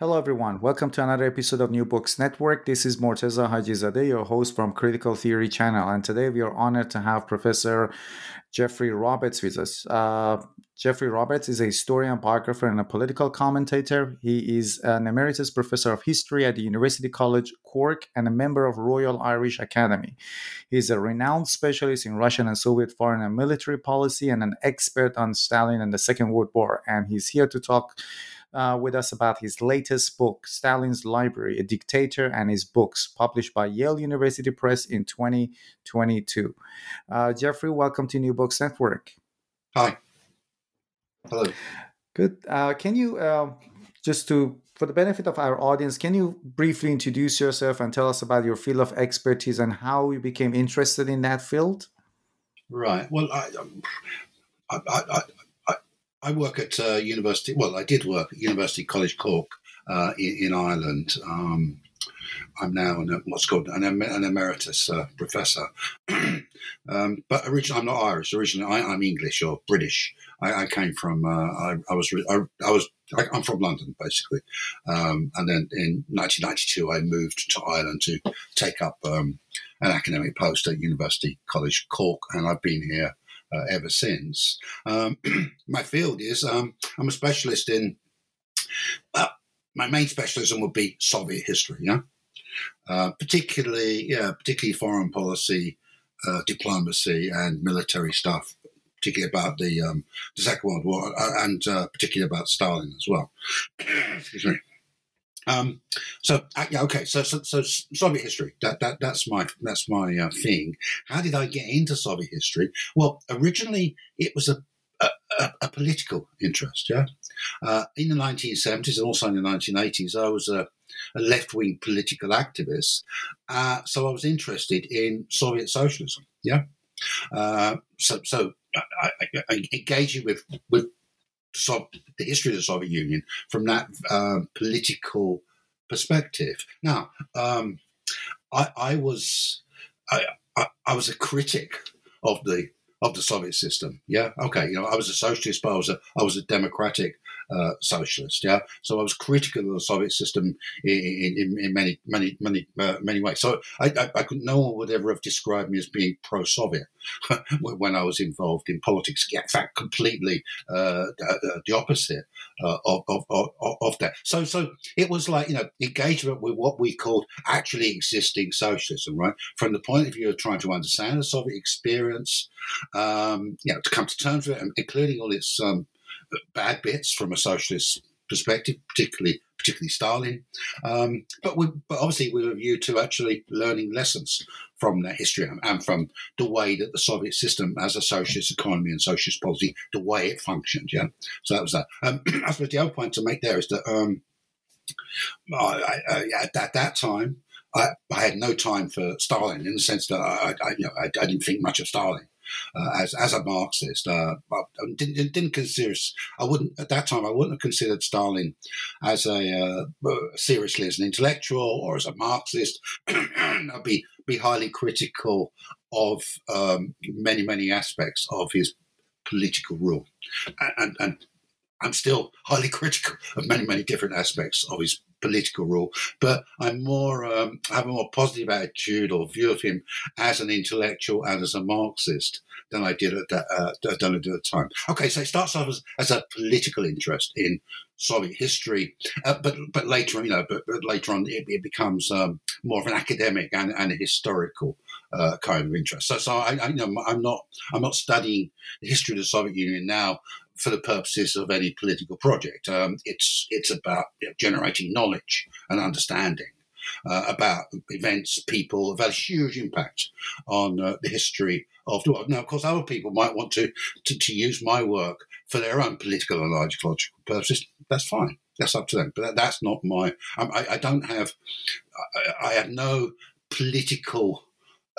Hello, everyone. Welcome to another episode of New Books Network. This is Morteza Hajizadeh, your host from Critical Theory Channel. And today we are honored to have Professor Jeffrey Roberts with us. Uh, Jeffrey Roberts is a historian, biographer, and a political commentator. He is an emeritus professor of history at the University College Cork and a member of Royal Irish Academy. He is a renowned specialist in Russian and Soviet foreign and military policy and an expert on Stalin and the Second World War. And he's here to talk uh, with us about his latest book, Stalin's Library A Dictator and His Books, published by Yale University Press in 2022. Uh, Jeffrey, welcome to New Books Network. Hi. Hello. Good. Uh, can you, uh, just to for the benefit of our audience, can you briefly introduce yourself and tell us about your field of expertise and how you became interested in that field? Right. Well, I, um, I, I, I work at uh, university. Well, I did work at University College Cork uh, in, in, Ireland. Um, I'm now an, what's called an, an emeritus uh, professor. um, but originally, I'm not Irish. Originally, I, am English or British. I, I came from. Uh, I, I, was. I, I was. I, am from London, basically. Um, and then in 1992, I moved to Ireland to take up um, an academic post at University College Cork, and I've been here uh, ever since. Um, my field is um, I'm a specialist in. Uh, my main specialism would be Soviet history, yeah, uh, particularly yeah, particularly foreign policy, uh, diplomacy, and military stuff. Particularly about the um, the Second World War, uh, and uh, particularly about Stalin as well. Excuse me. Um, so uh, yeah, okay. So, so, so Soviet history. That, that that's my that's my uh, thing. How did I get into Soviet history? Well, originally it was a a, a political interest. Yeah, uh, in the 1970s and also in the 1980s, I was a, a left wing political activist. Uh, so I was interested in Soviet socialism. Yeah. Uh, so so I, I, I engaging with with the history of the Soviet Union from that um, political perspective. Now, um, I, I, was I, I, I, was a critic of the of the Soviet system. Yeah, okay. You know, I was a socialist, but I was a I was a democratic uh, socialist. Yeah, so I was critical of the Soviet system in, in, in many many many uh, many ways. So I, I, I, could no one would ever have described me as being pro-Soviet when I was involved in politics. In fact, completely uh, uh the opposite uh, of, of, of, of that. So so it was like you know engagement with what we called actually existing socialism, right? From the point of view of trying to understand the Soviet experience, um, you know, to come to terms with it, including all its um, bad bits from a socialist perspective, particularly particularly Stalin. Um, but we, but obviously with a view to actually learning lessons from that history and from the way that the Soviet system, as a socialist economy and socialist policy, the way it functioned. Yeah, so that was that. Um, I suppose the other point to make there is that um, I, I, at that time. I, I, had no time for Stalin in the sense that I, you know, I didn't think much of Stalin uh, as as a Marxist. Uh, I didn't, didn't consider I wouldn't at that time I wouldn't have considered Stalin as a uh, seriously as an intellectual or as a Marxist. I'd be be highly critical of um, many many aspects of his political rule, and, and, and I'm still highly critical of many, many different aspects of his political rule, but I'm more um, have a more positive attitude or view of him as an intellectual and as a Marxist than I did at that uh, than I did at the time. Okay, so it starts off as, as a political interest in Soviet history, uh, but but later you know, but, but later on it, it becomes um, more of an academic and, and a historical uh, kind of interest. So, so I, I you know I'm not I'm not studying the history of the Soviet Union now for the purposes of any political project. Um, it's it's about you know, generating knowledge and understanding uh, about events, people, have had a huge impact on uh, the history of the world. Now, of course, other people might want to, to, to use my work for their own political and ideological purposes. That's fine. That's up to them. But that, that's not my. I, I don't have. I, I have no political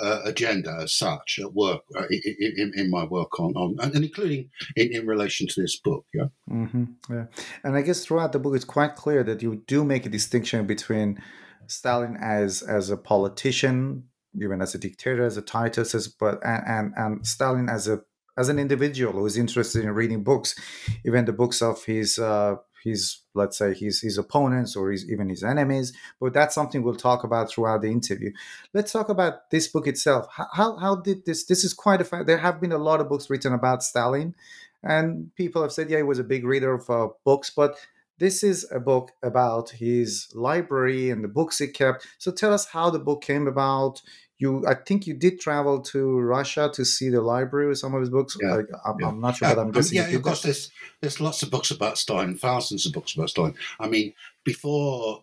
uh, agenda as such at work uh, in, in, my work on, on and including in, in relation to this book yeah mm-hmm. yeah and i guess throughout the book it's quite clear that you do make a distinction between stalin as as a politician even as a dictator as a titus as but and, and and stalin as a as an individual who is interested in reading books even the books of his uh, his let's say his his opponents or his, even his enemies but that's something we'll talk about throughout the interview. Let's talk about this book itself. How how did this this is quite a fact there have been a lot of books written about stalin and people have said yeah he was a big reader of uh, books but this is a book about his library and the books he kept. So tell us how the book came about you i think you did travel to russia to see the library with some of his books. Yeah, like, I'm, yeah. I'm, not sure yeah, but i'm guessing yeah of course there's, there's lots of books about stalin thousands of books about stalin. I mean before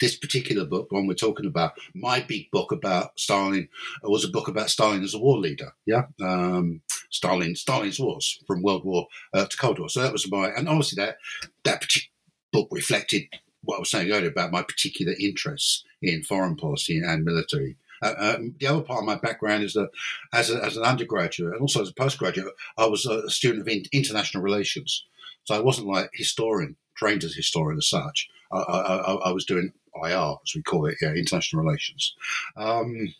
this particular book, one we're talking about, my big book about Stalin was a book about Stalin as a war leader. Yeah, um, Stalin, Stalin's wars from World War uh, to Cold War. So that was my, and obviously that that book reflected what I was saying earlier about my particular interests in foreign policy and military uh, um, the other part of my background is that as, a, as an undergraduate and also as a postgraduate, I was a student of in, international relations. So I wasn't like historian, trained as historian as such. I, I, I was doing IR, as we call it, yeah, international relations. Um,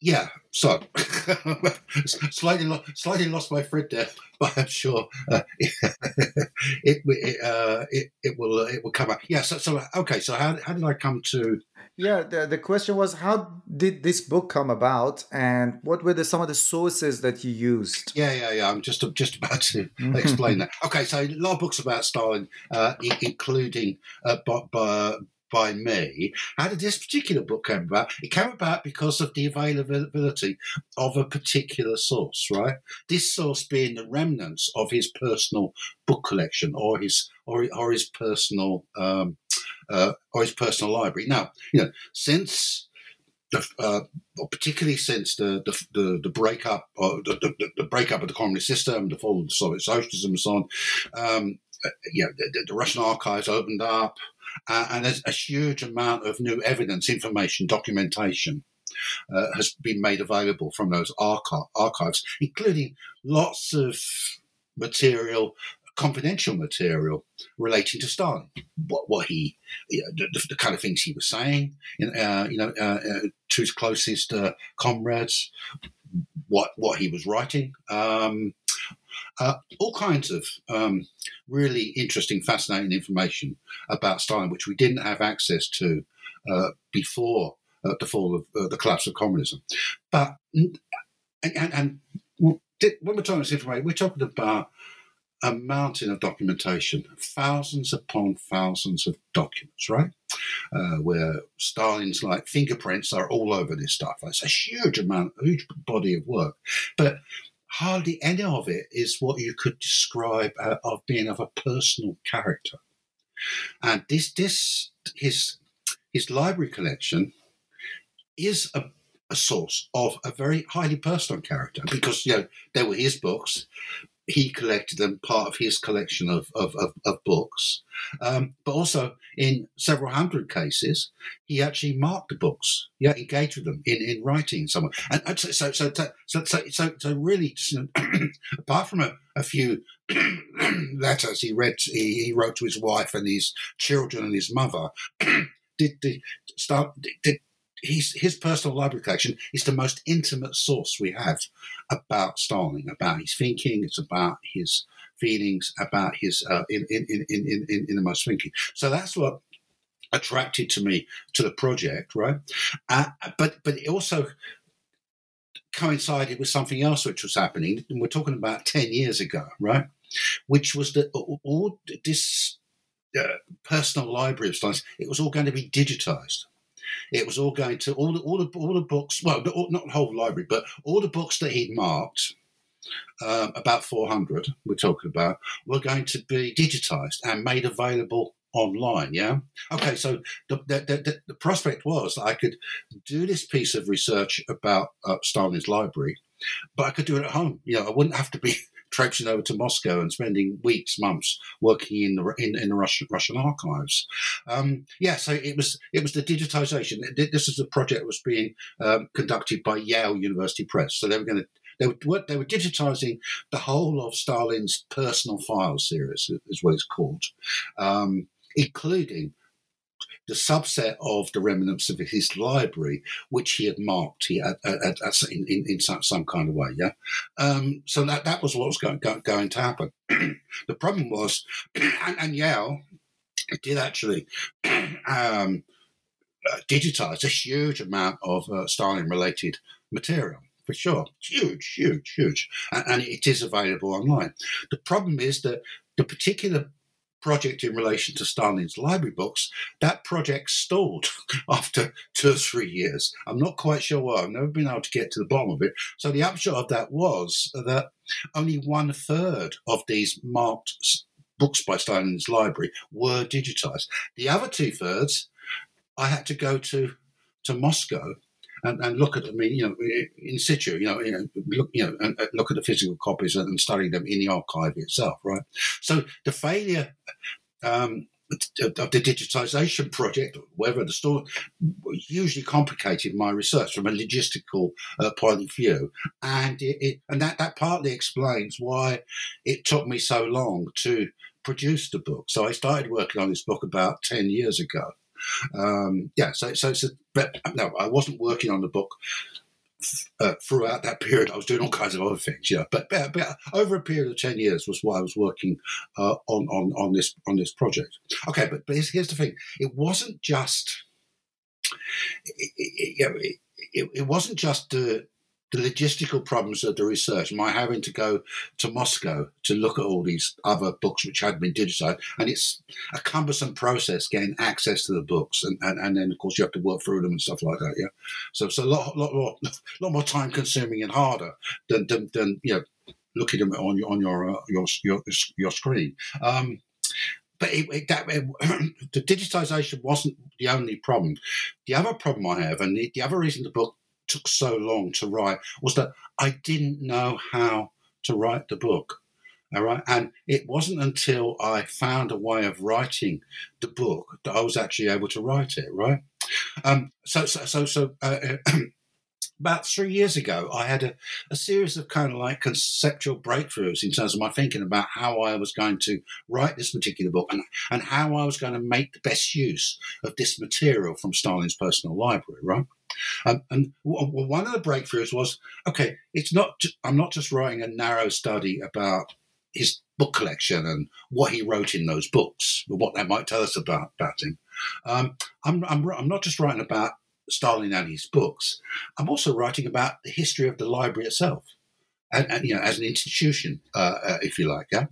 yeah, so slightly lo- slightly lost my thread there, but I'm sure uh, it it, uh, it it will uh, it will come up. Yeah, so, so okay, so how, how did I come to yeah, the, the question was how did this book come about and what were the, some of the sources that you used? Yeah, yeah, yeah. I'm just just about to explain that. Okay, so a lot of books about Stalin, uh, including uh, by, by, by me. How did this particular book come about? It came about because of the availability of a particular source, right? This source being the remnants of his personal book collection or his or, or his personal um, uh, or his personal library. Now, you know, since the, uh, particularly since the the, the, the breakup or the, the, the, breakup of the communist system, the fall of the Soviet socialism, and so on, um, you know, the, the, Russian archives opened up, uh, and there's a huge amount of new evidence, information, documentation. Uh, has been made available from those archives, including lots of material confidential material relating to Stalin, what, what he, you know, the, the, kind of things he was saying, uh, you know, uh, uh, to his closest uh, comrades, what what he was writing, um, uh, all kinds of um, really interesting, fascinating information about Stalin, which we didn't have access to uh, before the fall of the collapse of communism. But and, and, and when we're talking about this information, we're talking about a mountain of documentation, thousands upon thousands of documents, right? Uh, where Stalin's like fingerprints are all over this stuff. It's a huge amount, huge body of work, but hardly any of it is what you could describe uh, of being of a personal character. And this, this, his, his library collection is a a source of a very highly personal character because you know they were his books he collected them, part of his collection of, of, of, of books. Um, but also, in several hundred cases, he actually marked the books, yeah, engaged with them in, in writing somewhere. And, so, so, so, so, so, so, so, really, apart from a, a few letters he read, he, he, wrote to his wife and his children and his mother, did, did start, did, his, his personal library collection is the most intimate source we have about Stalin, about his thinking, it's about his feelings about his uh, in, in, in, in, in, in the most thinking. So that's what attracted to me to the project, right? Uh, but but it also coincided with something else which was happening, and we're talking about ten years ago, right? Which was that all this uh, personal library of science, it was all going to be digitized. It was all going to all the all the all the books. Well, not the whole library, but all the books that he'd marked. Um, about 400 we're talking about were going to be digitized and made available online. Yeah. Okay. So the, the, the, the, prospect was that I could do this piece of research about uh, Stalin's library, but I could do it at home. You know, I wouldn't have to be traipsing over to Moscow and spending weeks, months working in the in, in the Russian Russian archives. Um, yeah, so it was it was the digitization. This is a project that was being um, conducted by Yale University Press. So they were going to they were, they were digitizing the whole of Stalin's personal files series, is what it's called, um, including the subset of the remnants of his library, which he had marked he had, in, in, in, some, kind of way. Yeah. Um, so that, that was what was going, going to happen. the problem was, and, and Yale did actually um, uh, digitize a huge amount of uh, Stalin related material for sure. Huge, huge, huge. And, and, it is available online. The problem is that the particular project in relation to Stalin's library books, that project stalled after two or three years. I'm not quite sure why. I've never been able to get to the bottom of it. So the upshot of that was that only one third of these marked books by Stalin's library were digitized. The other two thirds, I had to go to to Moscow and, and look at, mean, you know, in situ, you know, you know, look, you know, and look at the physical copies and study them in the archive itself, right? So the failure um, of the digitization project, whatever the story, hugely complicated my research from a logistical uh, point of view, and it, it, and that that partly explains why it took me so long to produce the book. So I started working on this book about ten years ago, um, yeah, so so it's a, but no, I wasn't working on the book uh, throughout that period. I was doing all kinds of other things, yeah. But, but, but over a period of ten years was why I was working uh, on on on this on this project. Okay, but but here's, the thing: it wasn't just it, it, it, it wasn't just the the logistical problems of the research, my having to go to Moscow to look at all these other books which had been digitized, and it's a cumbersome process getting access to the books, and, and, and then of course you have to work through them and stuff like that. Yeah, so it's a lot lot lot, lot more time consuming and harder than than, than you know looking at them on your on your uh, your, your your screen. Um, but it, it, that, it, the digitization wasn't the only problem. The other problem I have, and the, the other reason the book took so long to write was that I didn't know how to write the book. All right. And it wasn't until I found a way of writing the book that I was actually able to write it. Right. Um, so, so, so, so uh, about three years ago, I had a, a, series of kind of like conceptual breakthroughs in terms of my thinking about how I was going to write this particular book and, and how I was going to make the best use of this material from Stalin's personal library, right? And w- one of the breakthroughs was okay, it's not, just, I'm not just writing a narrow study about his book collection and what he wrote in those books, what that might tell us about, about him. Um, I'm, I'm, I'm not just writing about Stalin and his books. I'm also writing about the history of the library itself. And, and you know, as an institution, uh, uh, if you like, yeah.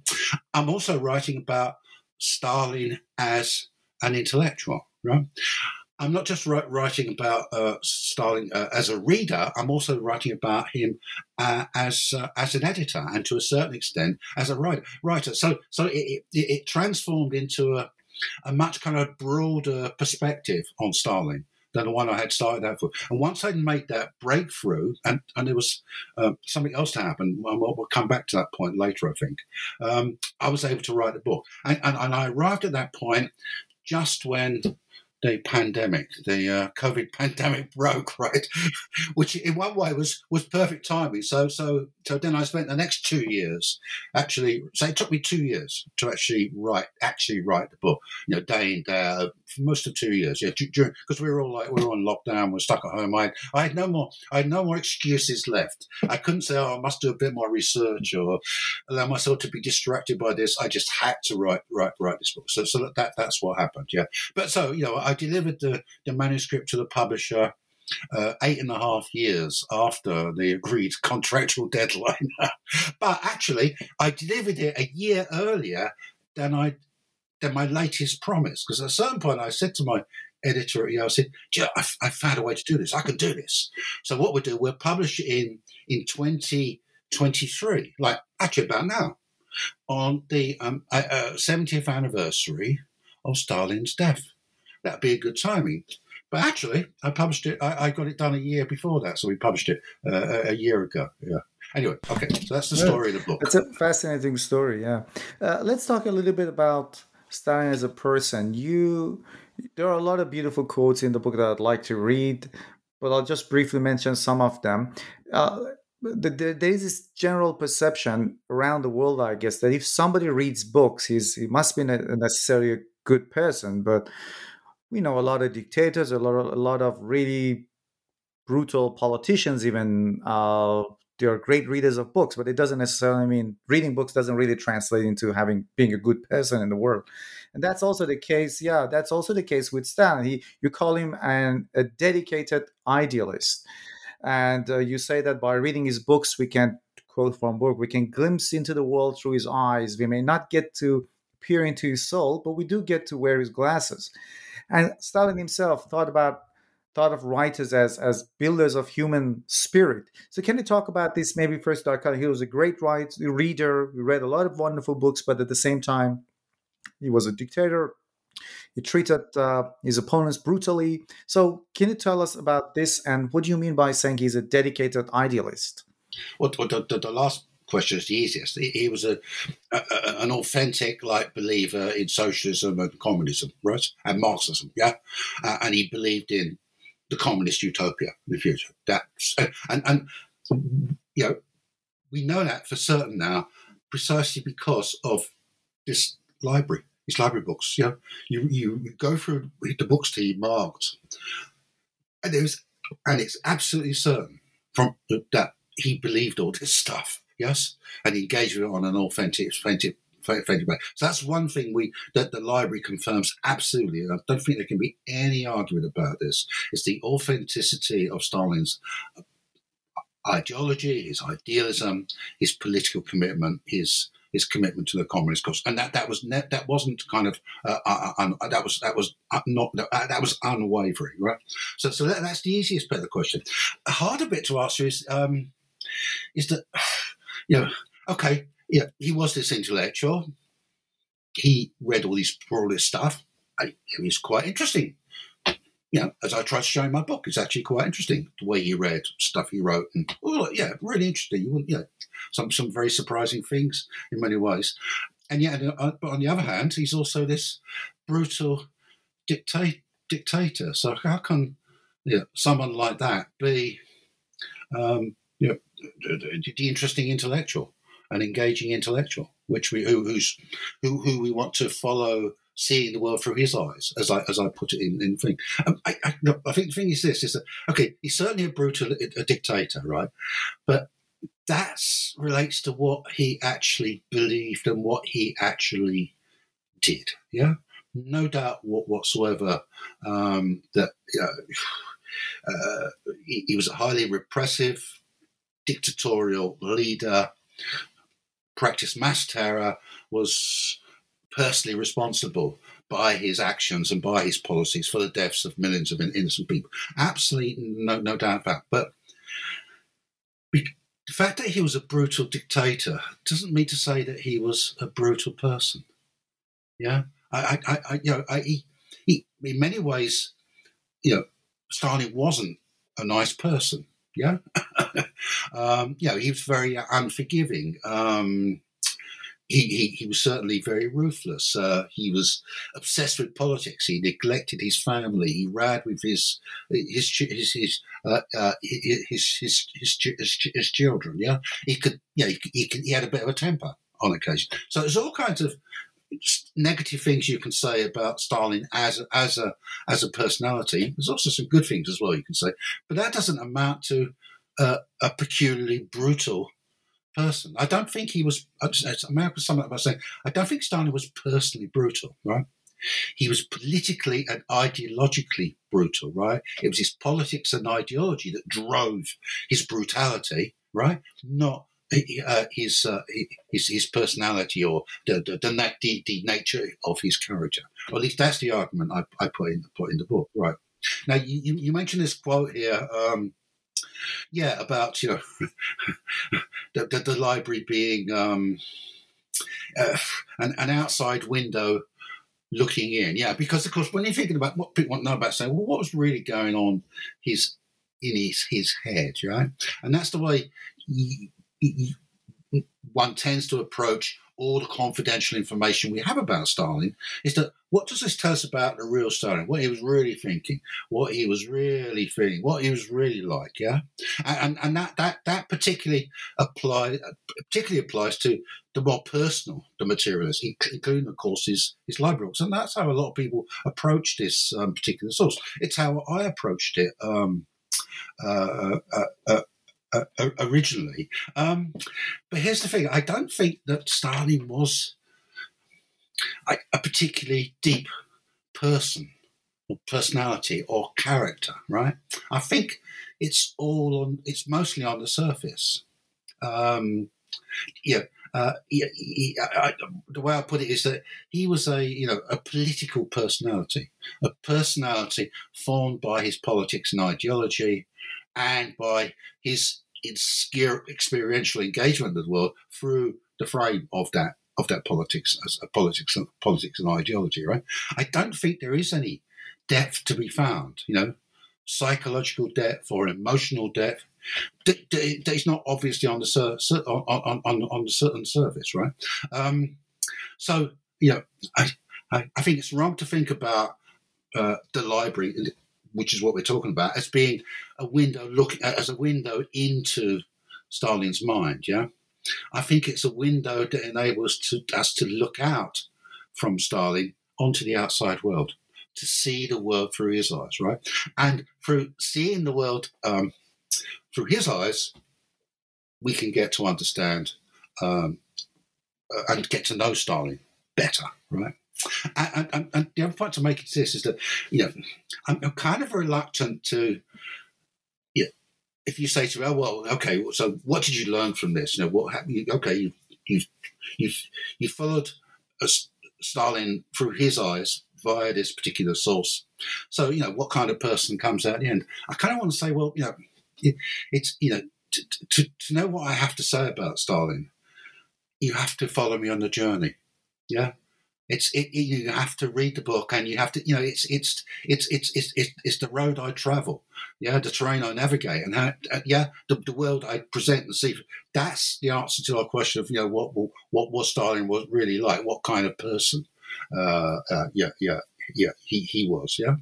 I'm also writing about Stalin as an intellectual, right? I'm not just writing about uh, Stalin uh, as a reader. I'm also writing about him uh, as uh, as an editor, and to a certain extent as a writer. Writer. So so it, it, it transformed into a a much kind of broader perspective on Stalin than the one I had started out for. And once I'd made that breakthrough, and, and there was uh, something else to happen, we'll, we'll, come back to that point later, I think, um, I was able to write a book. And, and, and, I arrived at that point just when the pandemic, the uh, COVID pandemic broke, right? Which in one way was was perfect timing. So so so then I spent the next two years actually. So it took me two years to actually write actually write the book. You know, day in day out, for most of two years. Yeah, because we were all like we were on lockdown, we are stuck at home. I I had no more I had no more excuses left. I couldn't say, oh, I must do a bit more research or allow myself to be distracted by this. I just had to write write write this book. So so that that's what happened. Yeah, but so you know, I delivered the the manuscript to the publisher. Uh, eight and a half years after the agreed contractual deadline. but actually, I delivered it a year earlier than I than my latest promise. Because at a certain point, I said to my editor you know, I said, I, I found a way to do this. I can do this. So what we'll do, we'll publish it in in 2023, like actually about now, on the um, uh, 70th anniversary of Stalin's death. That'd be a good timing. But actually, I published it. I, I got it done a year before that, so we published it uh, a year ago. Yeah. Anyway, okay, so that's the story of the book. It's a fascinating story. Yeah. Uh, let's talk a little bit about Stalin as a person. You, there are a lot of beautiful quotes in the book that I'd like to read, but I'll just briefly mention some of them. Uh, the, the, there is this general perception around the world, I guess, that if somebody reads books, he's he must be necessarily a good person. But we know a lot of dictators, a lot of, a lot of really brutal politicians, even uh, they are great readers of books, but it doesn't necessarily mean reading books doesn't really translate into having being a good person in the world. And that's also the case. Yeah, that's also the case with Stan. He, you call him an, a dedicated idealist, and uh, you say that by reading his books, we can quote from book, we can glimpse into the world through his eyes. We may not get to peer into his soul, but we do get to wear his glasses. And Stalin himself thought about thought of writers as as builders of human spirit. So can you talk about this maybe first, Dr. He was a great writer, reader. He read a lot of wonderful books, but at the same time, he was a dictator. He treated uh, his opponents brutally. So can you tell us about this and what do you mean by saying he's a dedicated idealist? Well, the, the, the last question is the easiest. He, he was a, a, an authentic like believer in socialism and communism, right, and Marxism, yeah, uh, and he believed in the communist utopia in the future. That's and and you know we know that for certain now, precisely because of this library, these library books. You know, you you go through the books to he marked, and there's and it's absolutely certain from that he believed all this stuff. Yes, and he engaged with it on an authentic, authentic so that's one thing we that the library confirms absolutely. I don't think there can be any argument about this. It's the authenticity of Stalin's uh, ideology, his idealism, his political commitment, his his commitment to the communist cause, and that that was ne- that wasn't kind of uh, uh, uh, uh that was that was uh, not that was unwavering, right? So so that, that's the easiest bit of the question. A harder bit to answer is um, is that you know okay yeah, he was this intellectual. He read all these all this stuff. I, it was quite interesting. You know, as I try to show in my book, it's actually quite interesting the way he read stuff he wrote, and oh, yeah, really interesting. You yeah, some some very surprising things in many ways. And yet, uh, but on the other hand, he's also this brutal dictator. So how can you know, someone like that be, um, you know, the interesting intellectual? An engaging intellectual, which we who who's who who we want to follow seeing the world through his eyes, as I as I put it in in thing. Um, I, I, no, I, think the thing is this: is that okay? He's certainly a brutal a, a dictator, right? But that relates to what he actually believed and what he actually did. Yeah, no doubt whatsoever um, that you know, uh, he, he was a highly repressive, dictatorial leader practiced mass terror, was personally responsible by his actions and by his policies for the deaths of millions of innocent people. Absolutely no, no doubt about. It. But the fact that he was a brutal dictator doesn't mean to say that he was a brutal person. Yeah, I, I, I you know, I, he, he, in many ways, you know, Stalin wasn't a nice person. Yeah, um, you know, he was very unforgiving. Um, he, he, he, was certainly very ruthless. Uh, he was obsessed with politics. He neglected his family. He ran with his his his his, uh, uh, his, his, his, his, his, children. Yeah, he could. Yeah, he, he, he had a bit of a temper on occasion. So there's all kinds of negative things you can say about Stalin as as a as a personality. There's also some good things as well you can say, but that doesn't amount to uh, a peculiarly brutal person. I don't think he was. I'm America something about saying I don't think Stalin was personally brutal, right? He was politically and ideologically brutal, right? It was his politics and ideology that drove his brutality, right? Not uh, his, uh, his his personality or the the, the, the, the nature of his character. Or at least that's the argument I, I put in put in the book. Right now, you, you mentioned this quote here. Um, yeah, about you know the, the, the, library being um, uh, an, an outside window looking in. Yeah, because of course when you're thinking about what people want to know about, saying, well, what was really going on his in his his head, right? And that's the way one tends to approach all the confidential information we have about Stalin is that what does this tell us about the real Stalin? What he was really thinking, what he was really feeling, what he was really like, yeah, and and that that that particularly apply particularly applies to the more personal the materialist, including of course his his library books, and that's how a lot of people approach this um, particular source. It's how I approached it. Um, uh, uh, uh, uh, originally. Um, but here's the thing I don't think that Stalin was a, a particularly deep person or personality or character, right? I think it's all on, it's mostly on the surface. Um, yeah, uh, he, he, I, the way I put it is that he was a you know a political personality, a personality formed by his politics and ideology, and by his experiential engagement with the world through the frame of that of that politics as a politics politics and ideology, right? I don't think there is any depth to be found, you know, psychological depth or emotional depth that is not obviously on the sur- on, on, on the certain surface, right? Um, so, you know, I, I, I think it's wrong to think about uh, the library which is what we're talking about, as being a window look as a window into Stalin's mind. Yeah, I think it's a window that enables to, us to look out from Stalin onto the outside world, to see the world through his eyes, right? And through seeing the world um, through his eyes, we can get to understand um, uh, and get to know Stalin better, right? And, and, and, the other point to make is this: is that you know, I'm, I'm kind of reluctant to. Yeah, if you say to me, "Oh well, okay, so what did you learn from this?" You know, what happened? Okay, you you you you followed Stalin through his eyes via this particular source. So you know, what kind of person comes out the end? I kind of want to say, well, you know, it, it's you know, to, to to know what I have to say about Stalin, you have to follow me on the journey. Yeah, it's it, you have to read the book, and you have to you know it's it's it's it's it's it's, it's the road I travel, yeah, the terrain I navigate, and how uh, yeah the, the world I present and see. That's the answer to our question of you know what what was Stalin was really like, what kind of person, uh, uh, yeah yeah yeah he he was yeah.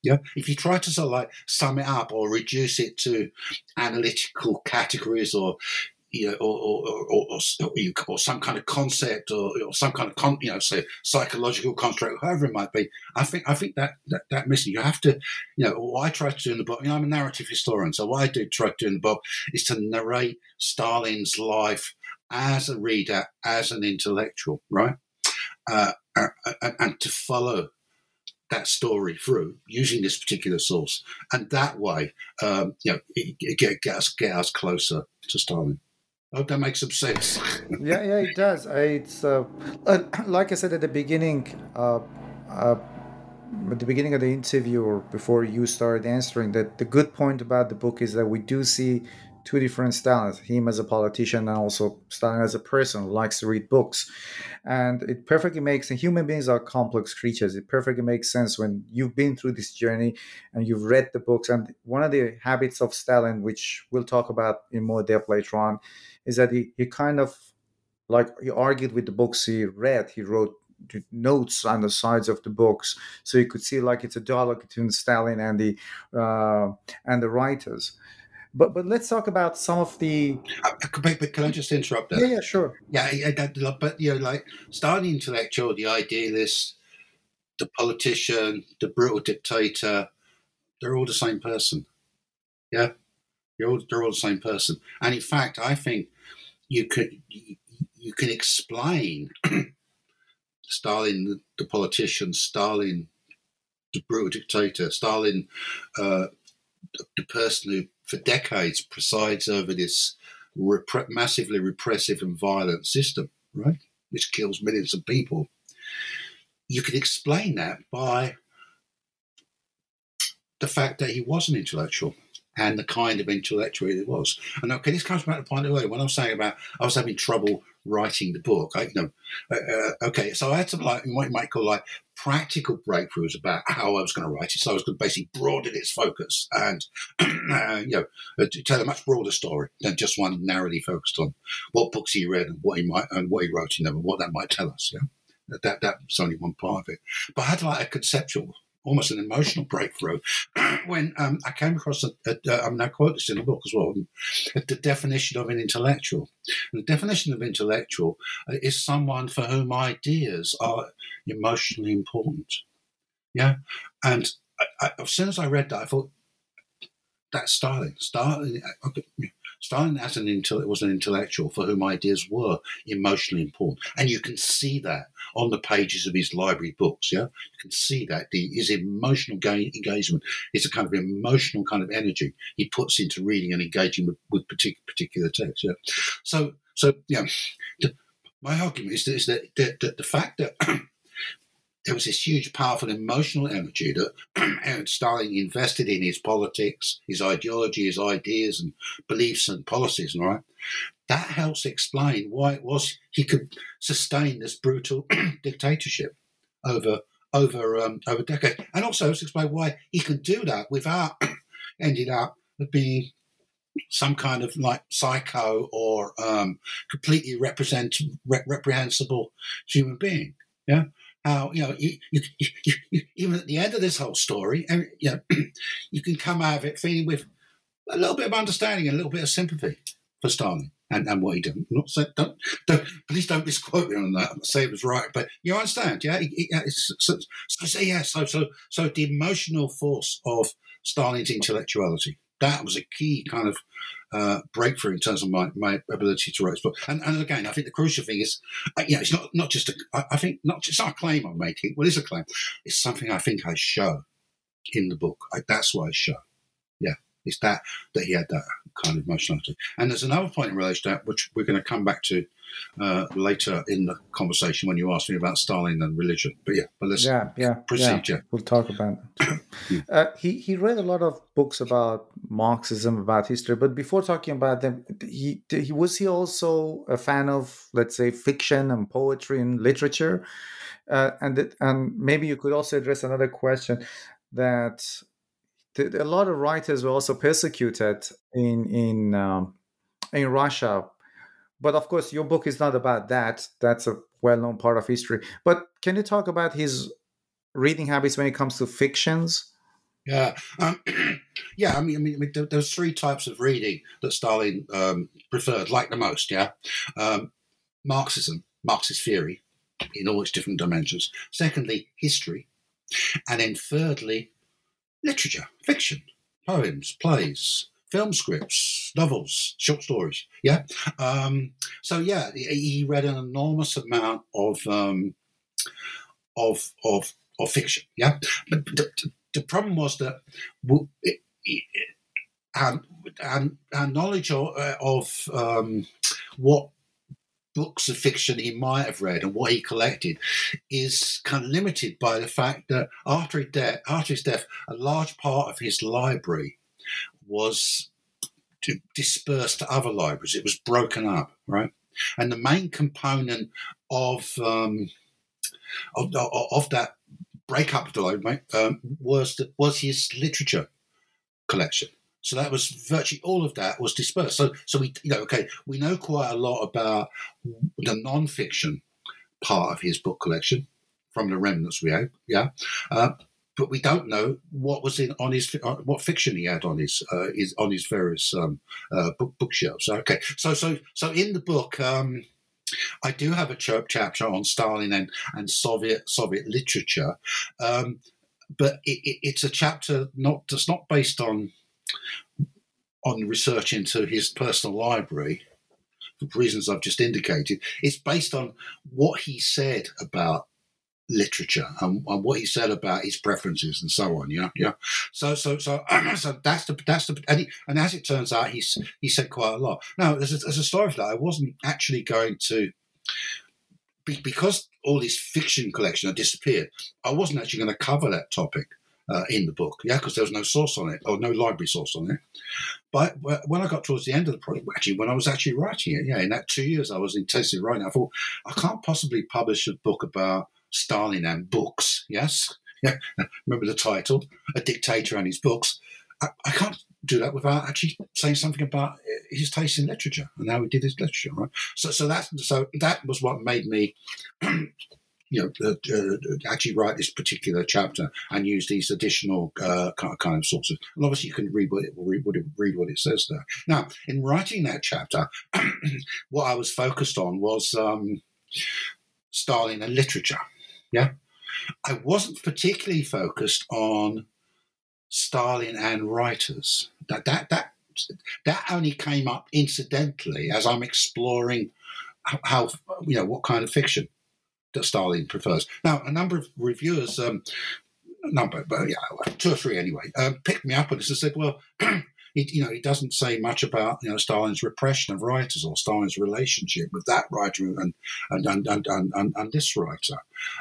Yeah, if you try to sort of like sum it up or reduce it to analytical categories or you know, or, or, or, or, or some kind of concept or, or some kind of, con, you know, say psychological construct, however it might be. I think I think that, that, that missing. You have to, you know, I try to do in the book, you know, I'm a narrative historian, so what I do try to do in the book is to narrate Stalin's life as a reader, as an intellectual, right? Uh and, and to follow that story through using this particular source, and that way, um, you know, it, it get, get us get us closer to Stalin. I hope that makes some sense. yeah, yeah, it does. It's uh, uh, like I said at the beginning, uh, uh, at the beginning of the interview or before you started answering, that the good point about the book is that we do see two different styles him as a politician and also Stalin as a person who likes to read books. And it perfectly makes, and human beings are complex creatures. It perfectly makes sense when you've been through this journey and you've read the books. And one of the habits of Stalin, which we'll talk about in more depth later on, is that he, he kind of like he argued with the books he read. He wrote notes on the sides of the books, so you could see like it's a dialogue between Stalin and the uh, and the writers. But but let's talk about some of the. Uh, but can I just interrupt that? Yeah, yeah, sure. Yeah, yeah but you know, like starting intellectual, the idealist, the politician, the brutal dictator, they're all the same person. Yeah, they're all, they're all the same person. And in fact, I think you could you can explain Stalin, the politician, Stalin, the brutal dictator, Stalin, uh, the person who for decades presides over this repre- massively repressive and violent system, right, which kills millions of people. You can explain that by the fact that he was an intellectual and the kind of intellectual he was. And okay, this comes back to the point earlier when I was saying about I was having trouble writing the book. I, you know, uh, uh, okay, so I had some like what you might call like practical breakthroughs about how I was going to write it. So I was going to basically broaden its focus and uh, you know uh, tell a much broader story than just one narrowly focused on what books he read and what he might and what he wrote in them and what that might tell us. Yeah, that that's only one part of it. But I had like a conceptual almost an emotional breakthrough when um, I came across, a, a, a, I mean, I quote this in the book as well, the definition of an intellectual. And the definition of intellectual uh, is someone for whom ideas are emotionally important. Yeah. And I, I, as soon as I read that, I thought, that's Stalin. Stalin, Stalin as an intel- was an intellectual for whom ideas were emotionally important, and you can see that on the pages of his library books. Yeah, you can see that the, his emotional ga- engagement is a kind of emotional kind of energy he puts into reading and engaging with, with particular particular texts. Yeah, so so yeah, the, my argument is that, is that, that, that the fact that there was this huge, powerful emotional energy that Stalin invested in his politics, his ideology, his ideas and beliefs and policies, and right. That helps explain why it was he could sustain this brutal dictatorship over over um, over decades, and also explain why he can do that without ending up being some kind of like psycho or um, completely represent, re- reprehensible human being. Yeah, how you know you, you, you, even at the end of this whole story, and you know, you can come out of it feeling with a little bit of understanding and a little bit of sympathy for Stalin and, and what he did. not say, don't, don't, please don't misquote me on that. I'm saying it was right, but you understand, yeah. so, so, so yeah, so so so the emotional force of Stalin's intellectuality that was a key kind of uh, breakthrough in terms of my, my ability to write this book. And, and again, I think the crucial thing is, uh, know, it's not, not just a, I, think not just a claim I'm making. Well, it's a claim. It's something I think I show in the book. I, that's what I show. Yeah. It's that, that he had that kind of emotionality. And there's another point in relation to that, which we're going to come back to uh, later in the conversation when you ask me about Stalin and religion. But yeah, but let's yeah, yeah, proceed. Yeah. We'll talk about it. uh, he he read a lot of books about Marxism, about history. But before talking about them, he, he was he also a fan of let's say fiction and poetry and literature. Uh, and that, and maybe you could also address another question that a lot of writers were also persecuted in in um, in Russia. But of course your book is not about that. That's a well-known part of history. But can you talk about his reading habits when it comes to fictions? Yeah um, yeah i mean, I mean there's three types of reading that stalin um, preferred like the most yeah? Um, marxism marxist theory in all its different dimensions. Secondly history. And then thirdly literature fiction poems plays film scripts, novels, short stories. Yeah. Um, so yeah, he read an enormous amount of um, of of of fiction. Yeah. But the, the problem was that our, our, our, knowledge of, uh, of um, what books of fiction he might have read and what he collected is kind of limited by the fact that after his death, after his death, a large part of his library was dispersed to other libraries. It was broken up, right? And the main component of um, of, of, that breakup of the library um, was the, was his literature collection. So that was virtually all of that was dispersed. So so we you know okay we know quite a lot about the non-fiction part of his book collection from the remnants we have, yeah. Uh, but we don't know what was in on his uh, what fiction he had on his uh, on his various um, uh, book bookshelves. Okay, so so so in the book. Um, I do have a chapter on Stalin and, and Soviet Soviet literature, um, but it, it, it's a chapter not that's not based on on research into his personal library for reasons I've just indicated. It's based on what he said about literature and, and, what he said about his preferences and so on. Yeah, yeah. So, so, so, so that's the that's the and, he, and as it turns out, he's he said quite a lot. Now, there's a, a story for that. I wasn't actually going to because all this fiction collection had disappeared. I wasn't actually going to cover that topic. Uh, in the book, yeah, because there was no source on it or no library source on it. But when I got towards the end of the project, actually, when I was actually writing it, yeah, in that two years I was intensely writing, I thought I can't possibly publish a book about Stalin and books. Yes, yeah. Remember the title, A Dictator and His Books. I, I, can't do that without actually saying something about his taste in literature and how he did his literature. Right. So, so that so that was what made me. you know, uh, actually write this particular chapter and use these additional uh, kind of sources. And obviously, you can read what it, read read what it says there. Now, in writing that chapter, what I was focused on was um, Stalin and literature. Yeah. I wasn't particularly focused on Stalin and writers. That that that that only came up incidentally as I'm exploring how, you know what kind of fiction that Stalin prefers. Now, a number of reviewers, um, number, but yeah, two or three anyway, um, picked me up on this and said, "Well, he, you know, he doesn't say much about you know Stalin's repression of writers or Stalin's relationship with that writer and and and and, and, and, and this writer.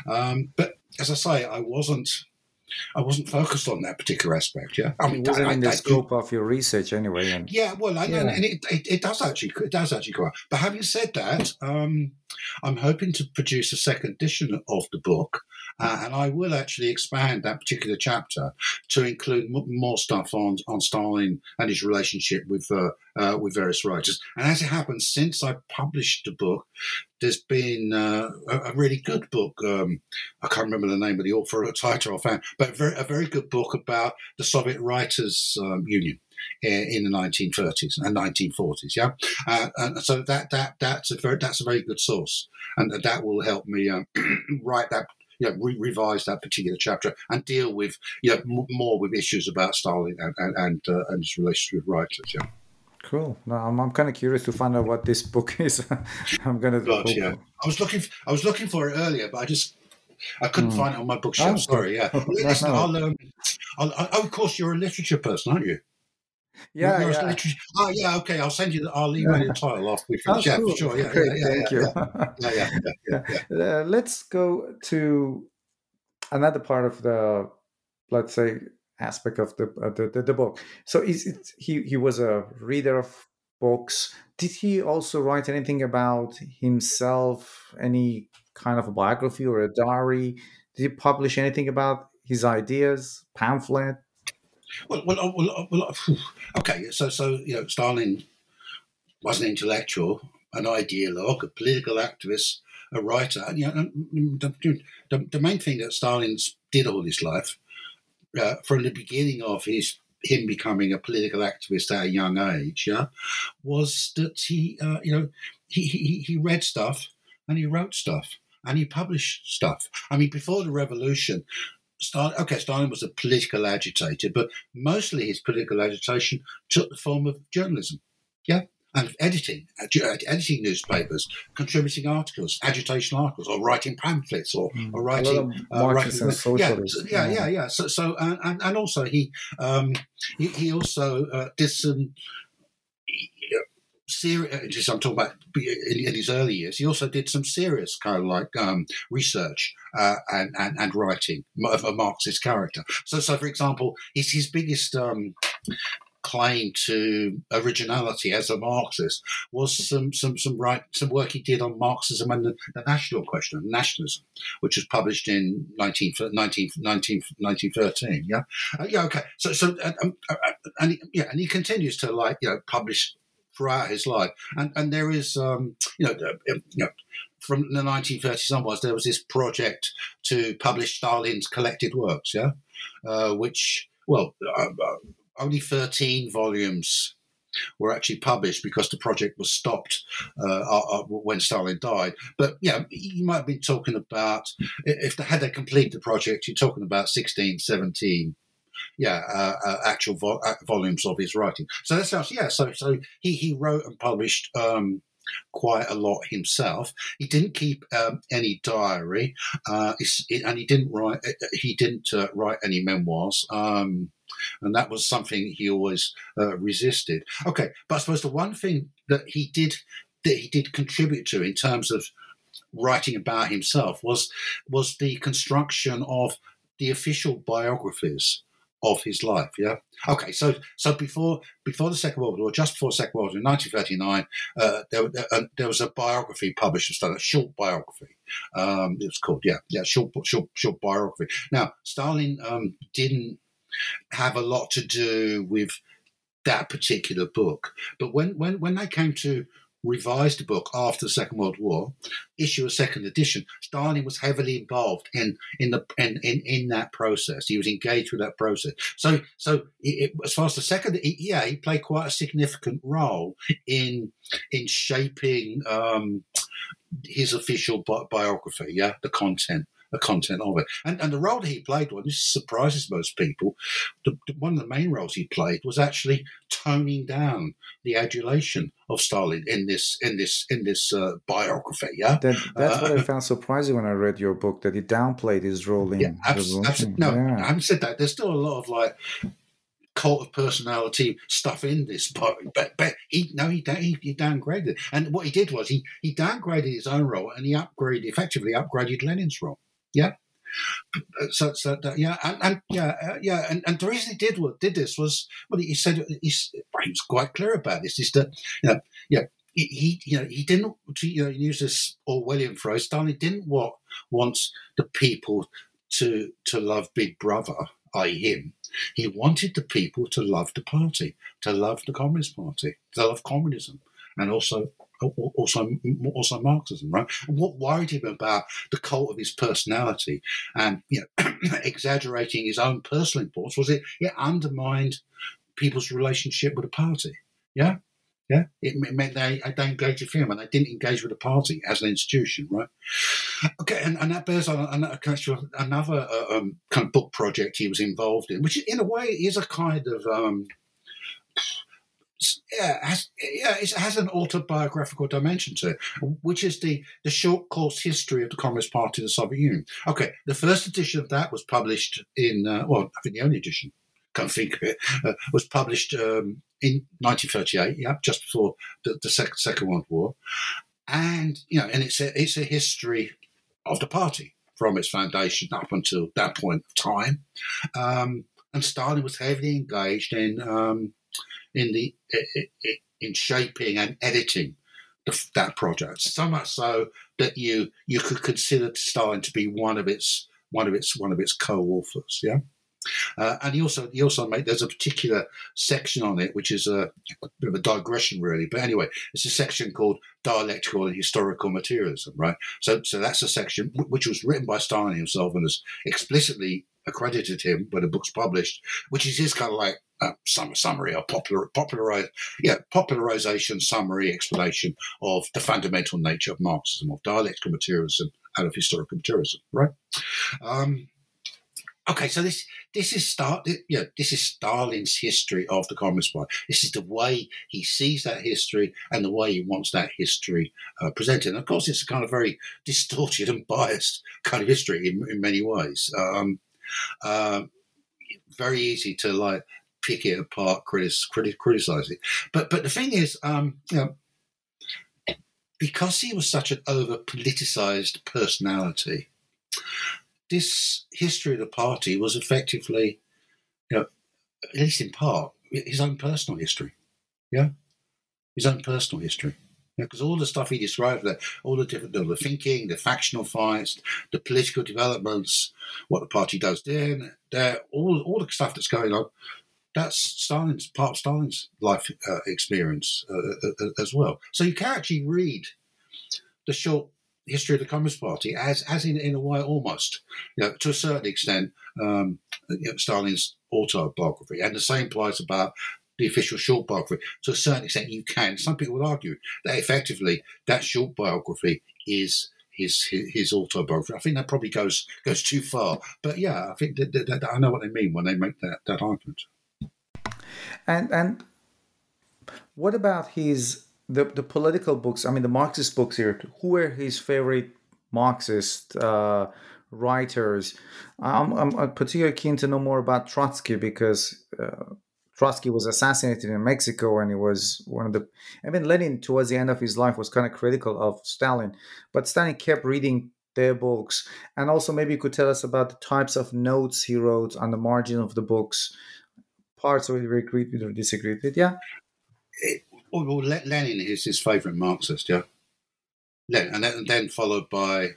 Um, but as I say, I wasn't. I wasn't focused on that particular aspect. Yeah, I mean, it wasn't I, in the I, scope I, of your research anyway. And, yeah, well, I, yeah. and it, it, it, does actually it does actually go. But having said that, um, I'm hoping to produce a second edition of the book, uh, and I will actually expand that particular chapter to include m- more stuff on, on Stalin and his relationship with uh, uh, with various writers. And as it happens, since I published the book, there's been uh, a, a, really good book. Um, I can't remember the name of the author or title I but a very, a very good book about the Soviet Writers um, Union in the 1930s and 1940s. Yeah, uh, and so that that that's a very that's a very good source, and that will help me um, write that you know, re- revise that particular chapter and deal with you know, m- more with issues about Stalin and and and, uh, and his relationship with writers. Yeah. Cool. No, I'm, I'm kind of curious to find out what this book is. I'm gonna. God, yeah. I was looking. I was looking for it earlier, but I just I couldn't mm. find it on my bookshelf. Oh, Sorry. Yeah. Listen, I'll, um, I'll, I'll, oh, of course, you're a literature person, aren't you? Yeah, yeah. Literature. Oh, yeah. Okay, I'll send you. The, I'll email you the title off. We oh, yeah, cool. for sure. Yeah, Great, yeah, yeah, thank you. Yeah, yeah, yeah. yeah, yeah. Uh, let's go to another part of the, let's say, aspect of the uh, the, the, the, book. So is it, he he was a reader of books. Did he also write anything about himself? Any kind of a biography or a diary? Did he publish anything about his ideas, pamphlet? Well, well, uh, well, uh, well uh, okay. So, so you know, Stalin was an intellectual, an ideologue, a political activist, a writer. And, you know, the, the, the main thing that Stalin did all his life, uh, from the beginning of his him becoming a political activist at a young age, yeah, was that he, uh, you know, he, he he read stuff and he wrote stuff and he published stuff. I mean, before the revolution, Stalin, okay, Stalin was a political agitator, but mostly his political agitation took the form of journalism. Yeah. And editing, editing newspapers, contributing articles, agitational articles, or writing pamphlets, or, mm. or writing, uh, writing yeah, yeah, yeah, yeah. So, so and, and also he um, he, he also uh, did some serious. I'm talking about in, in, his early years. He also did some serious kind of like um, research uh, and, and, and writing of a Marxist character. So, so for example, his his biggest um, claim to originality as a Marxist was some some some right some work he did on Marxism and the, the national question, nationalism, which was published in 19, 19, 19 1913. Yeah, uh, yeah, okay. So so um, uh, and yeah, and he continues to like you know publish throughout his life. And and there is, um, you know, you know, from the 1930s onwards, there was this project to publish Stalin's collected works, yeah, uh, which, well, uh, uh only 13 volumes were actually published because the project was stopped uh, uh, uh, when Stalin died. But yeah, you might been talking about if they had they completed the project, you're talking about 16, 17 yeah, uh, uh, actual vo- uh, volumes of his writing. So that's how, yeah. So so he he wrote and published. Um, quite a lot himself. He didn't keep um, any diary, uh, and he didn't write. He didn't uh, write any memoirs. Um, and that was something he always uh, resisted. Okay, but I suppose the one thing that he did that he did contribute to in terms of writing about himself was was the construction of the official biographies of his life. Yeah. Okay. So so before before the Second World War, just before the Second World War, in 1939, uh, there, uh, there was a biography published of Stalin, a short biography. Um, it was called yeah yeah short short short biography. Now Stalin um, didn't have a lot to do with that particular book. But when, when, when they came to revise the book after the Second World War, issue a second edition, Stalin was heavily involved in in the in, in, in that process. He was engaged with that process. So so it, as far as the second, yeah, he played quite a significant role in in shaping um, his official bi- biography. Yeah, the content the content of it. And, and the role that he played, well, this surprises most people, the, one of the main roles he played was actually toning down the adulation of Stalin in this in this in this uh, biography. Yeah, that, that's uh, what I found surprising when I read your book that he downplayed his role in. Yeah, absolutely. Abs- no, yeah. I haven't said that. There's still a lot of like cult of personality stuff in this but but, but he no he, he, he downgraded and what he did was he he downgraded his own role and he upgraded effectively upgraded lenin's role yeah. So, so yeah, and, and yeah, uh, yeah, and, and the reason he did what did this was well, he said he's, he was quite clear about this. Is that you know, yeah, he, he you know he didn't you know use this Orwellian phrase. Stalin didn't want wants the people to to love Big Brother, i.e., him. He wanted the people to love the party, to love the Communist Party, to love communism, and also also also Marxism, right? What worried him about the cult of his personality and you know exaggerating his own personal importance was it it undermined people's relationship with the party. Yeah, yeah, it meant they they engaged with him and they didn't engage with the party as an institution, right? Okay, and, and that bears on another, another uh, um, kind of book project he was involved in, which in a way is a kind of um, yeah, has, yeah, it has an autobiographical dimension to it, which is the, the short course history of the Communist Party of the Soviet Union. Okay, the first edition of that was published in, uh, well, I think the only edition, can't think of it, uh, was published um, in 1938, yeah, just before the, the Second, Second World War. And, you know, and it's a, it's a history of the party from its foundation up until that point of time. Um, and Stalin was heavily engaged in um, in the in shaping and editing that project. So much so that you you could consider Stalin to be one of its one of its one of its co-authors. Yeah. Uh, and he also he also made there's a particular section on it which is a, a, bit of a digression really, but anyway, it's a section called dialectical and historical materialism, right? So so that's a section which was written by Stalin himself and is explicitly accredited him when the book's published, which is his kind of like uh, summary or popular, popularize, yeah, popularization, summary, explanation of the fundamental nature of Marxism, of dialectical materialism, and of historical materialism, right? Um, okay, so this this is start yeah this is Stalin's history of the Communist Party. This is the way he sees that history and the way he wants that history uh, presented. And of course, it's a kind of very distorted and biased kind of history in, in many ways. Um, uh, very easy to like pick it apart, critic, criticize it. But but the thing is, um, you know, because he was such an over politicized personality, this history of the party was effectively, you know, at least in part, his own personal history. Yeah, his own personal history because all the stuff he described all the different, the thinking, the factional fights, the political developments, what the party does then, there, all all the stuff that's going on, that's Stalin's part of Stalin's life uh, experience uh, uh, uh, as well. So you can actually read the short history of the Communist Party as, as in, in a way, almost, you know, to a certain extent, um, you know, Stalin's autobiography. And the same applies about the official short biography. To a certain extent, you can. Some people would argue that effectively that short biography is his his, autobiography. I think that probably goes goes too far. But yeah, I think that, that, that I know what they mean when they make that, that argument. And and what about his the the political books? I mean, the Marxist books here. Who were his favorite Marxist uh, writers? I'm, I'm particularly keen to know more about Trotsky because. Uh, Trotsky was assassinated in Mexico, and he was one of the. I mean, Lenin, towards the end of his life, was kind of critical of Stalin, but Stalin kept reading their books, and also maybe you could tell us about the types of notes he wrote on the margin of the books, parts of it we agreed with or disagreed with. Yeah. It, well, Lenin is his favorite Marxist, yeah. Lenin, and then, followed by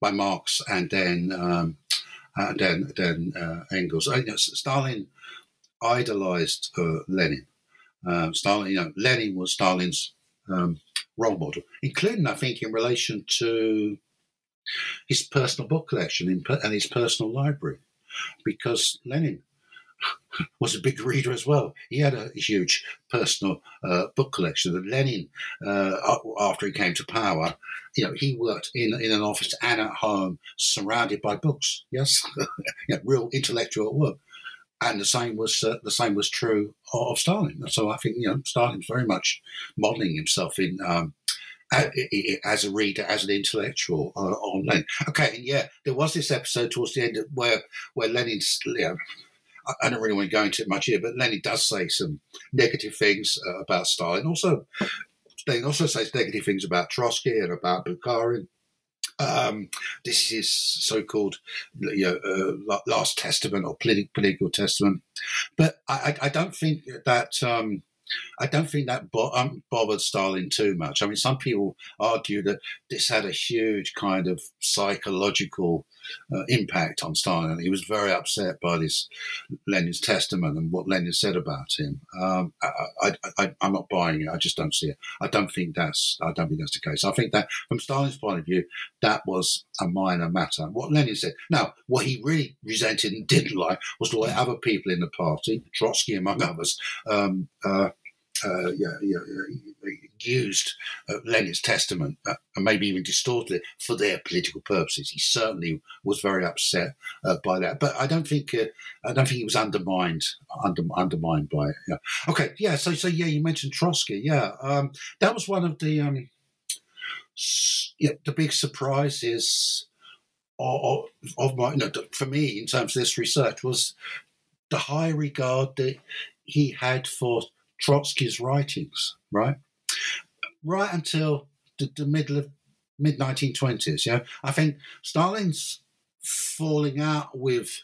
by Marx, and then um, uh, then then uh, Engels. Stalin idolized uh, Lenin. Uh, Stalin, you know, Lenin was Stalin's um, role model, including, I think, in relation to his personal book collection and his personal library, because Lenin was a big reader as well. He had a huge personal uh, book collection. And Lenin, uh, after he came to power, you know, he worked in, in an office and at home, surrounded by books. Yes, you know, real intellectual work and the same was uh, the same was true of Stalin. So I think you know Stalin's very much modelling himself in um, as a reader, as an intellectual uh, on Lenin. Okay, and yeah, there was this episode towards the end where where Lenin's. You know, I don't really want to go into it much here, but Lenin does say some negative things uh, about Stalin. Also, Lenin also says negative things about Trotsky and about Bukharin. Um, this is so-called you know, uh, last testament or political testament. But I, I don't think that um, I don't think that bo- um, bothered Stalin too much. I mean, some people argue that this had a huge kind of psychological uh, impact on Stalin. He was very upset by this Lenin's testament and what Lenin said about him. Um, I, am not buying it. I just don't see it. I don't think that's. I don't think that's the case. I think that from Stalin's point of view, that was a minor matter. What Lenin said. Now, what he really resented and didn't like was the way other people in the party, Trotsky among others, um, uh, uh, yeah, yeah, used uh, Lenin's testament uh, and maybe even distorted it for their political purposes. He certainly was very upset uh, by that, but I don't think uh, I don't think he was undermined under, undermined by it. Yeah. Okay, yeah. So so yeah, you mentioned Trotsky. Yeah, um, that was one of the um, yeah the big surprises. Of, of my, you know, for me, in terms of this research, was the high regard that he had for Trotsky's writings, right? Right until the, the middle of mid 1920s. Yeah, I think Stalin's falling out with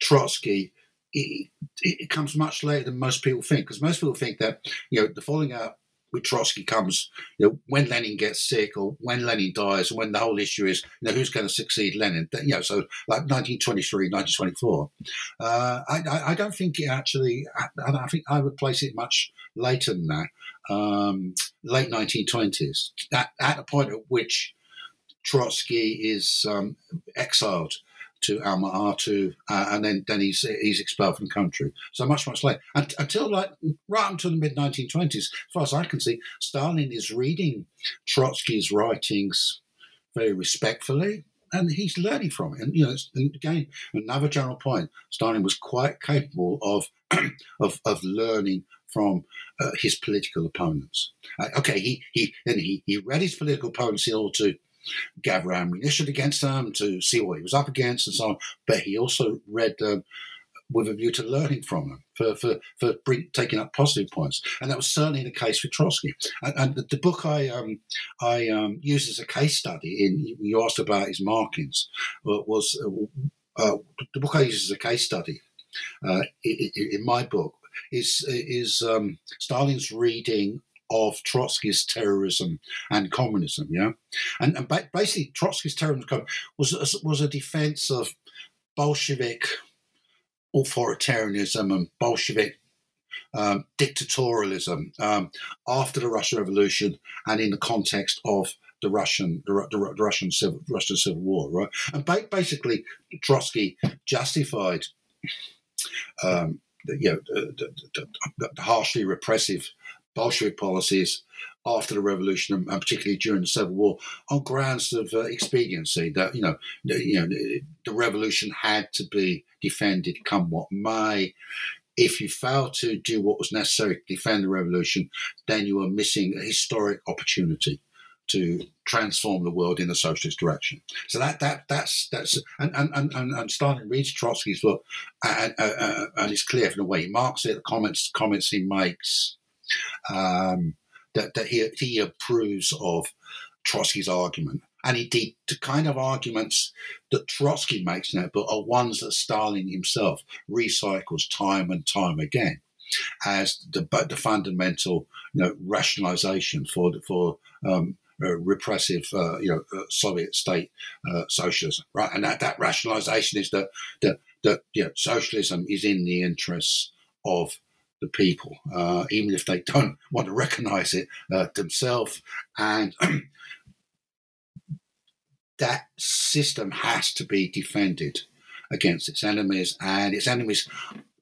Trotsky. It, it, comes much later than most people think, because most people think that you know the falling out with Trotsky comes, you know, when Lenin gets sick or when Lenin dies, and when the whole issue is, you know, who's going to succeed Lenin. You know, so like 1923, 1924. Uh, I, I, don't think it actually, I, I, think I would place it much later than that, um, late 1920s, at, at a point at which Trotsky is um, exiled to Alma-Ata, uh, and then, then he's he's expelled from the country. So much much later, and, until like right until the mid 1920s, as far as I can see, Stalin is reading Trotsky's writings very respectfully, and he's learning from it. And you know, and again, another general point: Stalin was quite capable of of, of learning from uh, his political opponents. Uh, okay, he he and he he read his political opponents in order to gather ammunition against them, to see what he was up against, and so on. But he also read them with a view to learning from them, for for, for bring, taking up positive points, and that was certainly the case with Trotsky. And, and the, the, book I um, I um, used as a case study in you asked about his markings uh, was uh, uh, the book I used as a case study uh, in, in, my book is is um, Stalin's reading of Trotsky's terrorism and communism. Yeah, and, and basically Trotsky's terrorism was was a defense of Bolshevik authoritarianism and Bolshevik um, dictatorialism um, after the Russian Revolution and in the context of the Russian the, the, the Russian civil Russian civil war, right? And ba- basically, Trotsky justified. Um, the, you know, the, harshly repressive Bolshevik policies after the revolution and particularly during the civil war on grounds of uh, expediency that you know the, you know the, revolution had to be defended come what may if you fail to do what was necessary to defend the revolution then you are missing a historic opportunity to transform the world in a socialist direction. So that that that's that's and and and, and Stalin reads Trotsky's book and, uh, and it's clear from the way he marks it, the comments comments he makes, um, that, that he, he approves of Trotsky's argument. And indeed, the kind of arguments that Trotsky makes in that book are ones that Stalin himself recycles time and time again as the, the fundamental you know, rationalization for, for um, uh, repressive, uh, you know, uh, Soviet state uh, socialism, right? And that, that rationalization is that, that, that you know, socialism is in the interests of the people, uh, even if they don't want to recognize it uh, themselves. And that system has to be defended against its enemies, and its enemies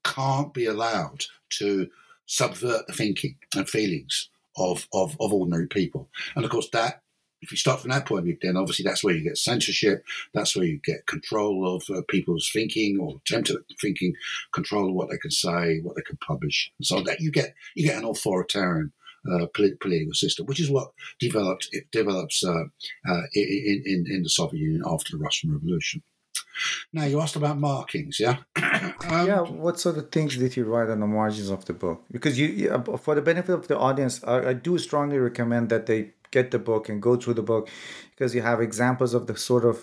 can't be allowed to subvert the thinking and feelings of, of, of ordinary people. And of course, that if you start from that point of view, then obviously that's where you get censorship. That's where you get control of uh, people's thinking or attempted thinking, control of what they can say, what they can publish, so that you get you get an authoritarian uh, political system, which is what developed it develops uh, uh, in, in, in the Soviet Union after the Russian Revolution. Now you asked about markings, yeah. um, yeah, what sort of things did you write on the margins of the book? Because you, for the benefit of the audience, I, I do strongly recommend that they get the book and go through the book because you have examples of the sort of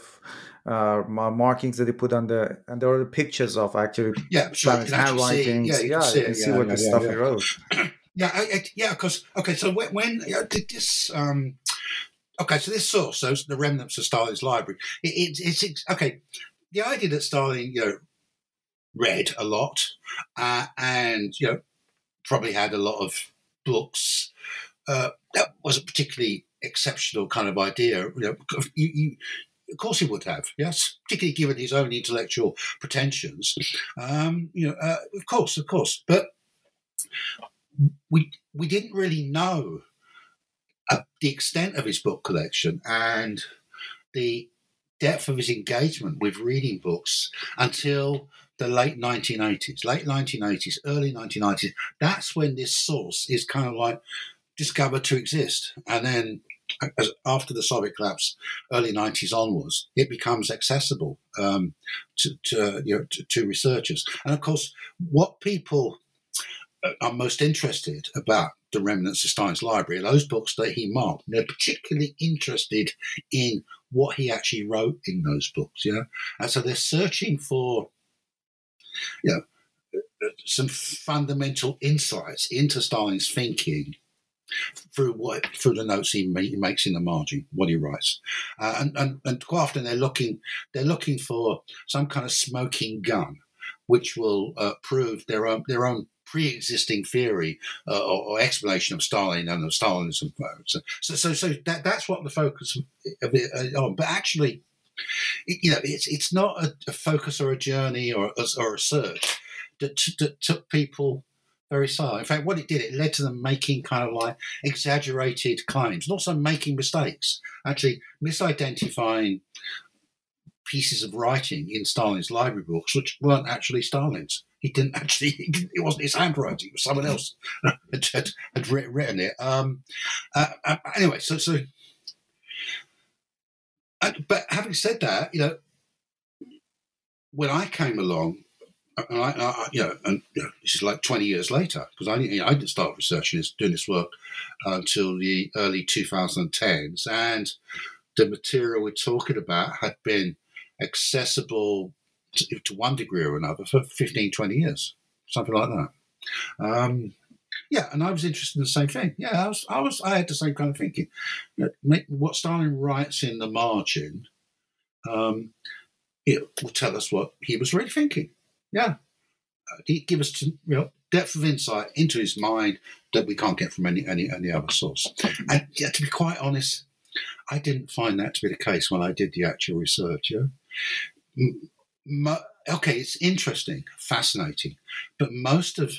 uh, markings that they put on the and there are pictures of actually yeah, sure, handwriting. Yeah, you yeah, can, you can see yeah, what yeah, the stuff he wrote. Yeah, I, I, yeah, because okay, so when, when did this? Um, okay, so this source, so the remnants of Stalin's library. It, it, it's okay. The idea that Stalin, you know, read a lot uh, and you know probably had a lot of books uh, that was a particularly exceptional kind of idea. You know, you, you, of course, he would have, yes, particularly given his own intellectual pretensions. Um, you know, uh, of course, of course, but we we didn't really know uh, the extent of his book collection and the depth of his engagement with reading books until the late 1980s, late 1980s, early 1990s. That's when this source is kind of like discovered to exist. And then as, after the Soviet collapse, early 90s onwards, it becomes accessible um, to, to, uh, you know, to, to researchers. And of course, what people uh, are most interested about the remnants of Stalin's library those books that he marked. They're particularly interested in what he actually wrote in those books, yeah. And so they're searching for, you know, uh, some fundamental insights into Stalin's thinking through what through the notes he, makes in the margin, what he writes, uh, and, and and quite often they're looking they're looking for some kind of smoking gun, which will uh, prove their own their own pre-existing theory uh, or, or, explanation of Stalin and of Stalinism. So so so that that's what the focus of it uh, on, but actually. It, you know, it's it's not a, a, focus or a journey or, or a search that, that took people very slow. In fact, what it did, it led to them making kind of like exaggerated claims, and also making mistakes, actually misidentifying pieces of writing in Stalin's library books, which weren't actually Stalin's. He didn't actually, it wasn't his handwriting, it was someone else had, had, had written it. Um, uh, uh, anyway, so, so but having said that, you know, when I came along, and I, I, you know, and you know, this is like 20 years later because I, you know, I didn't start researching this, doing this work uh, until the early 2010s, and the material we're talking about had been accessible to, to one degree or another for 15, 20 years, something like that. Um, yeah, and I was interested in the same thing. Yeah, I was, I was, I had the same kind of thinking. You know, what Stalin writes in the margin, um, it will tell us what he was really thinking. Yeah. Uh, he give us you know depth of insight into his mind that we can't get from any any, any other source. And yeah, to be quite honest, I didn't find that to be the case when I did the actual research. Yeah? okay, it's interesting, fascinating, but most of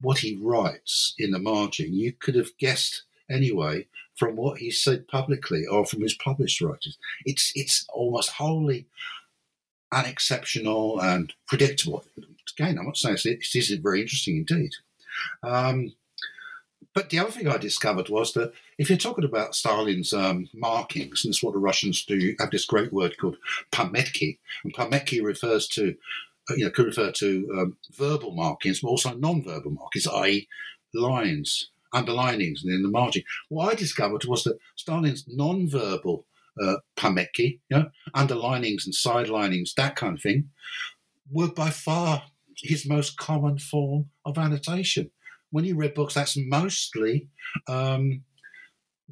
what he writes in the margin, you could have guessed anyway from what he said publicly or from his published writings. It's it's almost wholly unexceptional and predictable. Again, I'm not saying it isn't very interesting indeed. Um, but the other thing I discovered was that if you're talking about Stalin's um, markings, and it's what the Russians do, have this great word called pametki, and pametki refers to, uh, you know, could refer to um, verbal markings, but also non-verbal markings, i.e., lines, underlinings, and in the margin. What I discovered was that Stalin's non-verbal uh, pametki, you know, underlinings and sidelinings, that kind of thing, were by far his most common form of annotation when he read books, that's mostly um,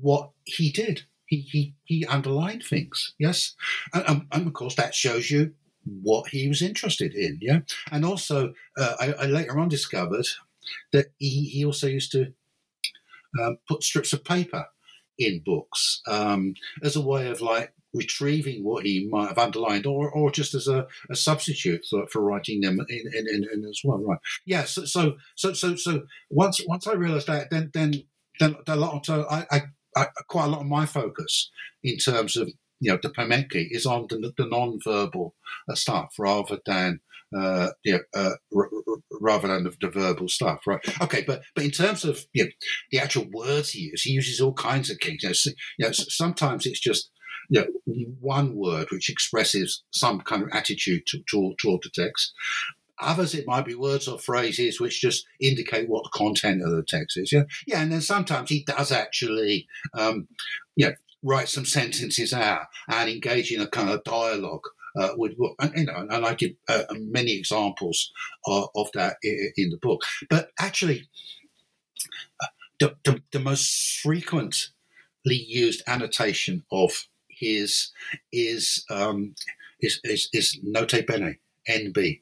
what he did. He, he, he underlined things, yes? And, and, of course, that shows you what he was interested in, yeah? And also, uh, I, I, later on discovered that he, he also used to um, put strips of paper in books um, as a way of like retrieving what he might have underlined, or or just as a, a substitute for, for writing them in, in, in, in, as well. Right? Yeah. So so so so, so once once I realised that, then then then a lot. of I, I, I, quite a lot of my focus in terms of you know the pametki is on the, the non-verbal uh, stuff rather than uh, uh, r- r- rather than the, the, verbal stuff, right? Okay, but but in terms of you know, the actual words he uses, he uses all kinds of things. You know, so, you know, sometimes it's just you know, one word which expresses some kind of attitude to, to, toward the text. Others, it might be words or phrases which just indicate what the content of the text is. Yeah, yeah, and then sometimes he does actually, um, know, write some sentences out and engage in a kind of dialogue uh, with you know, and I give uh, many examples of, of that in, the book. But actually, uh, the, the, the, most frequently used annotation of his is um, is, is, is Nota Bene, NB,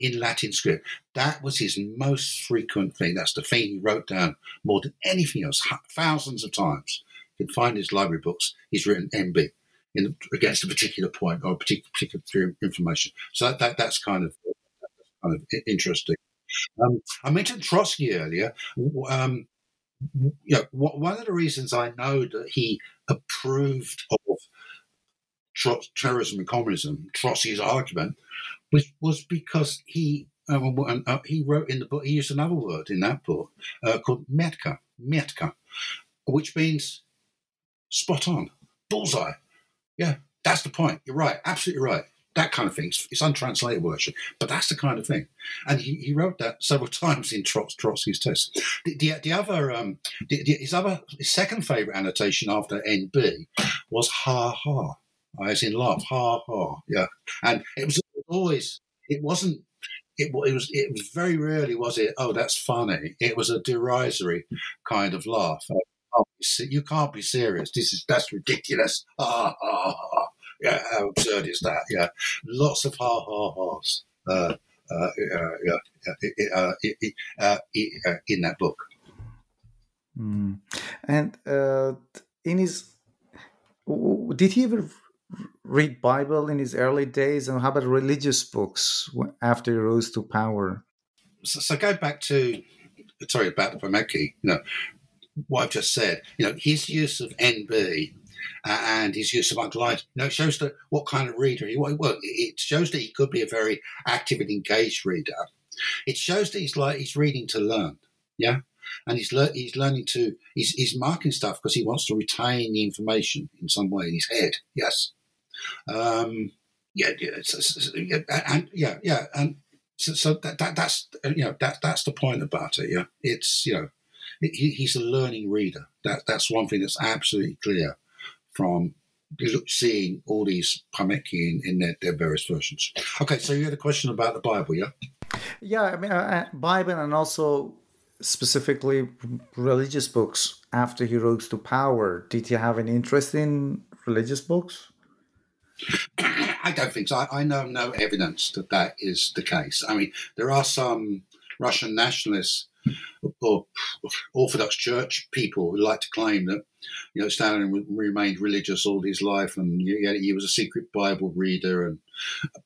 in Latin script. That was his most frequent thing. That's the thing he wrote down more than anything else, thousands of times. You can find his library books. He's written NB in, against a particular point or a particular, particular information. So that, that that's kind of kind of interesting. Um, I mentioned Trotsky earlier. Um, you know, one of the reasons I know that he approved of terrorism and communism, Trotsky's argument, was, was because he uh, uh, he wrote in the book, he used another word in that book uh, called metka, metka, which means spot on, bullseye. Yeah, that's the point. You're right, absolutely right that kind of thing. It's, it's untranslatable actually, but that's the kind of thing. And he, he wrote that several times in Trots, Trotsky's text. The, the, the other, um, the, his other, his second favorite annotation after NB was ha ha, as in laugh, ha ha, yeah. And it was always, it wasn't it, it, was it was very rarely was it oh that's funny it was a derisory kind of laugh you can't be serious this is that's ridiculous ah, ah, ah. Yeah, how absurd is that? Yeah, lots of ha ha ha's. Uh, uh, uh, uh, in that book. Mm. And in his, did he ever read Bible in his early days, and how about religious books after he rose to power? So, so go back to sorry about the Pametki. You know what I've just said. You know his use of NB uh, and his use of underlines. You know, shows that what kind of reader he was. Well, it shows that he could be a very active and engaged reader. It shows that he's like he's reading to learn. Yeah. And he's le- he's learning to he's, he's marking stuff because he wants to retain the information in some way in his head. Yes, um, yeah, yeah, yeah, and yeah, yeah, and so, so that, that that's you know that that's the point about it. Yeah, it's you know he, he's a learning reader. That that's one thing that's absolutely clear from seeing all these Pametki in, in their, their, various versions. Okay, so you had a question about the Bible, yeah? Yeah, I mean, uh, uh, Bible and also specifically religious books after he rose to power. Did you have an interest in religious books? I don't think so. I, I know no evidence that that is the case. I mean, there are some Russian nationalists or Orthodox Church people who like to claim that you know Stalin remained religious all his life and he, was a secret Bible reader, and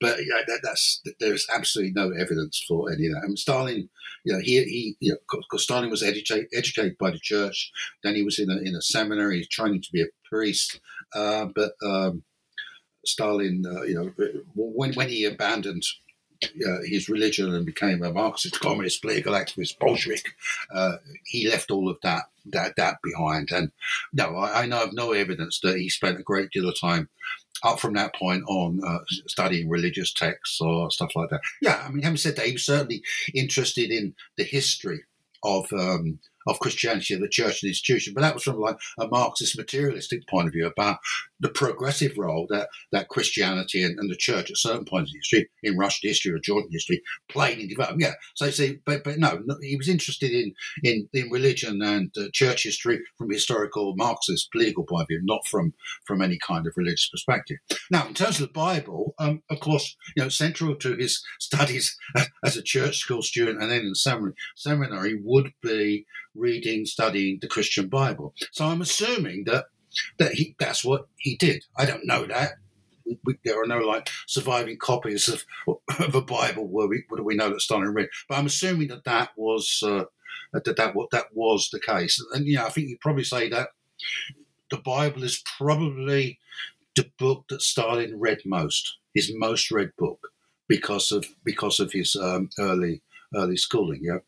but that, that's there's absolutely no evidence for any of that. I mean, Stalin, you know, he he you know, because Stalin was educated educated by the church, then he was in a in a seminary training to be a priest, uh, but. Um, Stalin, uh, you know, when when he abandoned uh, his religion and became a Marxist, communist, political activist, Bolshevik, uh, he left all of that that that behind. And no, I, I, know of no evidence that he spent a great deal of time up from that point on uh, studying religious texts or stuff like that. Yeah, I mean, having said that, he was certainly interested in the history of um, of Christianity and the church and institution, but that was from like a Marxist materialistic point of view about the progressive role that, that Christianity and, and the church at certain points in history, in Russian history or Georgian history, played in development. Yeah, so see, but but no, he was interested in in, in religion and uh, church history from historical Marxist political point of view, not from from any kind of religious perspective. Now, in terms of the Bible, um, of course, you know, central to his studies as a church school student and then in seminary, seminary would be reading, studying the Christian Bible. So I'm assuming that that he that's what he did. I don't know that. We, we, there are no like surviving copies of, of a Bible where we where we know that Stalin read, but I'm assuming that that was uh, that that what that was the case. And yeah, I think you'd probably say that the Bible is probably the book that Stalin read most, his most read book, because of because of his um, early early schooling. Yeah,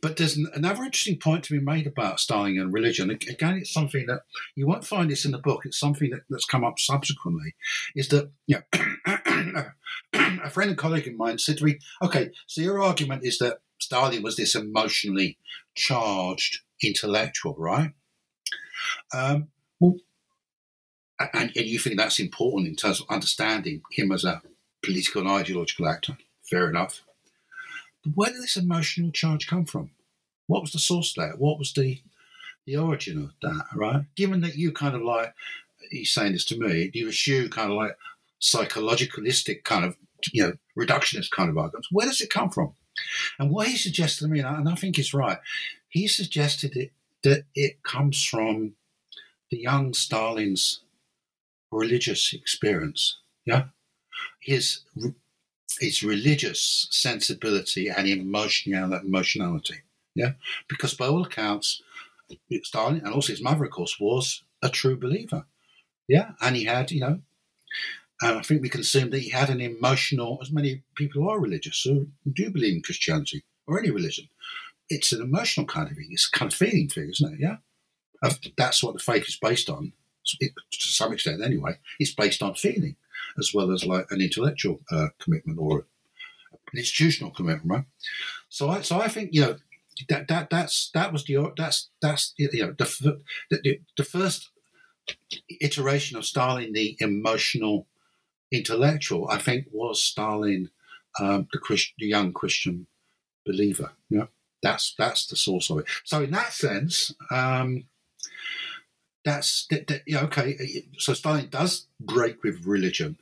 but there's another interesting point to be made about Stalin and religion. Again, it's something that you won't find this in the book. It's something that, that's come up subsequently. Is that you know, a friend and colleague of mine said to me, "Okay, so your argument is that Stalin was this emotionally charged intellectual, right? Um, well, and, and you think that's important in terms of understanding him as a political and ideological actor. Fair enough. Where did this emotional charge come from? What was the source there? What was the the origin of that, right? Given that you kind of like, he's saying this to me, do you eschew kind of like psychologicalistic kind of, you know, reductionist kind of arguments. Where does it come from? And what he suggested to me, and I think he's right, he suggested it, that it comes from the young Stalin's religious experience. Yeah, his its religious sensibility and emotional, emotionality. Yeah, because by all accounts, Stalin and also his mother, of course, was a true believer. Yeah, and he had, you know, and I think we can assume that he had an emotional, as many people who are religious who do believe in Christianity or any religion. It's an emotional kind of thing. It's a kind of feeling thing, isn't it? Yeah, that's what the faith is based on, to some extent, anyway. It's based on feeling as well as like an intellectual uh, commitment or an institutional commitment, right? So I, so I think you know that that that's that was the that's that's you know the the, the first iteration of Stalin, the emotional intellectual, I think was Stalin, um, the Christ, the young Christian believer. Yeah, that's that's the source of it. So in that sense, um, that's that, that, yeah, okay. So Stalin does break with religion,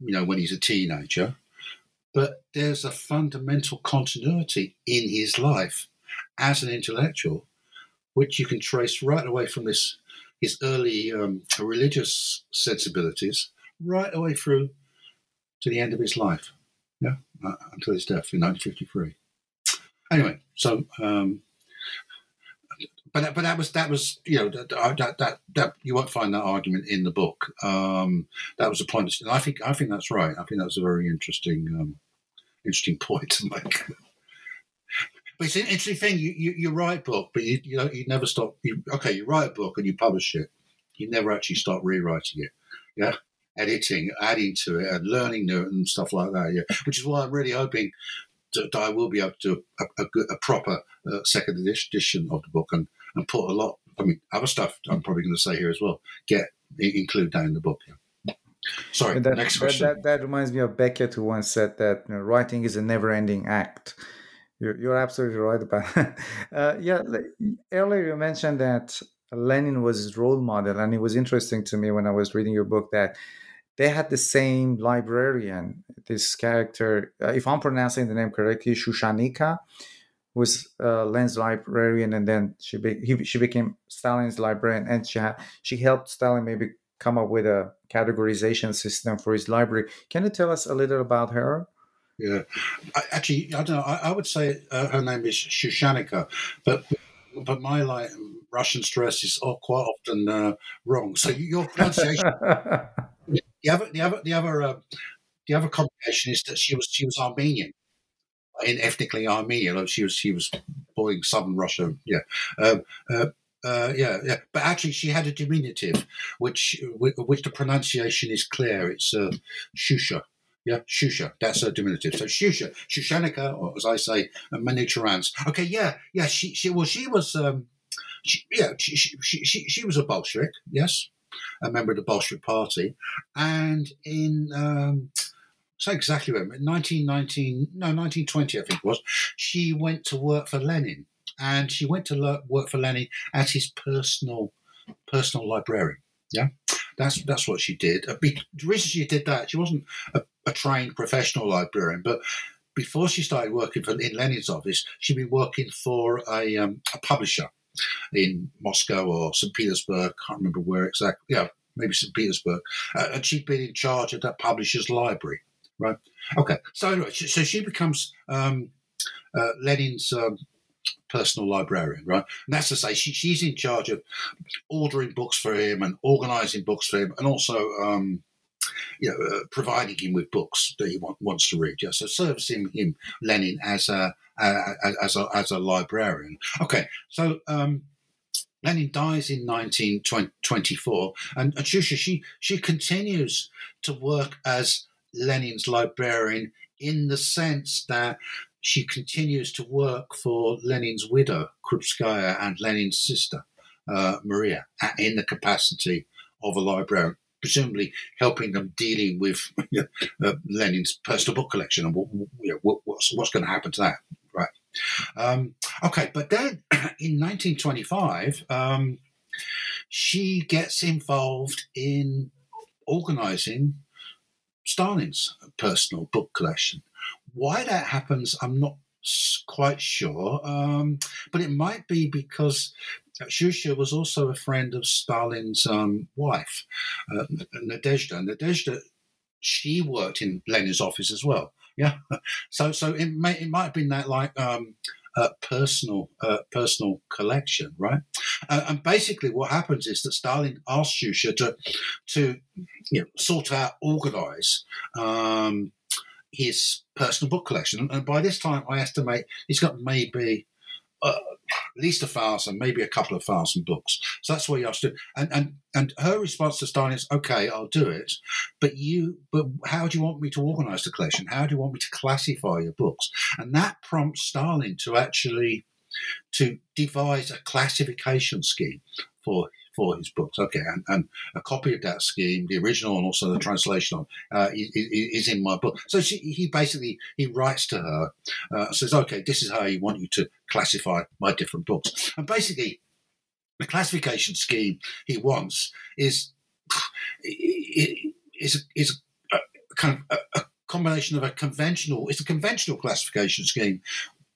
you know, when he's a teenager, but there's a fundamental continuity in his life as an intellectual, which you can trace right away from this his early um, religious sensibilities, right away through to the end of his life, yeah, uh, until his death in 1953. Anyway, so um, but but that was that was you know that, that that that you won't find that argument in the book. Um, that was a point. I think I think that's right. I think that's a very interesting um, interesting point to make. but it's an interesting thing. You, you you write book, but you you know you never stop. You, okay, you write a book and you publish it. You never actually start rewriting it. Yeah, editing, adding to it, and learning new and stuff like that. Yeah, which is why I'm really hoping that I will be able to do a, a, a proper uh, second edition of the book and and put a lot. I mean, other stuff I'm probably going to say here as well. Get include that in the book. Yeah. Sorry. That, next question. That, that, that, reminds me of Beckett, who once said that you know, writing is a never-ending act. You're, you're absolutely right about that. Uh, yeah. Earlier you mentioned that Lenin was his role model, and it was interesting to me when I was reading your book that they had the same librarian. This character, uh, if I'm pronouncing the name correctly, Shushanika was uh, Lenin's librarian, and then she be, he, she became Stalin's librarian, and she had, she helped Stalin maybe come up with a categorization system for his library. Can you tell us a little about her? Yeah, I, actually, I don't know. I, I would say uh, her name is Shushanika, but but my like Russian stress is quite often uh, wrong. So your pronunciation. the other, the other, the other, uh, the other complication is that she was she was Armenian, in ethnically Armenian. She was she was born in southern Russia. Yeah. Um, uh, uh, yeah, yeah, but actually, she had a diminutive, which which the pronunciation is clear. It's uh, Shusha, yeah, Shusha. That's a diminutive. So Shusha, Shushanika, or as I say, Manucharyants. Okay, yeah, yeah. She, she, well, she was, um, she, yeah, she, she, she, she was a Bolshevik. Yes, a member of the Bolshevik Party, and in. Um, so exactly when, 1919, no, 1920, I think it was, she went to work for Lenin. And she went to work for Lenin as his personal personal librarian. Yeah, that's that's what she did. The reason she did that, she wasn't a, a trained professional librarian, but before she started working for in Lenin's office, she'd been working for a, um, a publisher in Moscow or St. Petersburg. Can't remember where exactly. Yeah, maybe St. Petersburg. Uh, and she'd been in charge of that publisher's library. Right. Okay. So so she becomes um, uh, Lenin's um, personal librarian, right? And that's to say, she, she's in charge of ordering books for him and organising books for him, and also, um, you know, uh, providing him with books that he want, wants to read. Yeah, so servicing him, Lenin, as a as a as a librarian. Okay, so. Um, Lenin dies in 1924, and, Shusha, she, she continues to work as Lenin's librarian in the sense that she continues to work for Lenin's widow, Krupskaya, and Lenin's sister, uh, Maria, in the capacity of a librarian, presumably helping them dealing with you know, uh, Lenin's personal book collection and what, you know, what's, what's going to happen to that. Right. Um, okay, but then in 1925, um, she gets involved in organizing Stalin's personal book collection. Why that happens, I'm not quite sure, um, but it might be because Shusha was also a friend of Stalin's um, wife, uh, Nadezhda. Nadezhda, she worked in Lenin's office as well. Yeah, so so it may it might have been that like um, uh, personal uh, personal collection, right? Uh, and basically, what happens is that Stalin asks Shusha to to you know, sort out, organize um, his personal book collection. And by this time, I estimate he's got maybe uh, at least a thousand, maybe a couple of thousand books. So that's what he asked to. And and and her response to Stalin is, "Okay, I'll do it, but you, but how do you want me to organise the collection? How do you want me to classify your books?" And that prompts Stalin to actually to devise a classification scheme for for his books. Okay, and, and a copy of that scheme, the original and also the translation, on uh, is, in my book. So she, he basically he writes to her, uh, says, "Okay, this is how I want you to classify my different books," and basically. The classification scheme he wants is is is a, kind of a, a combination of a conventional. It's a conventional classification scheme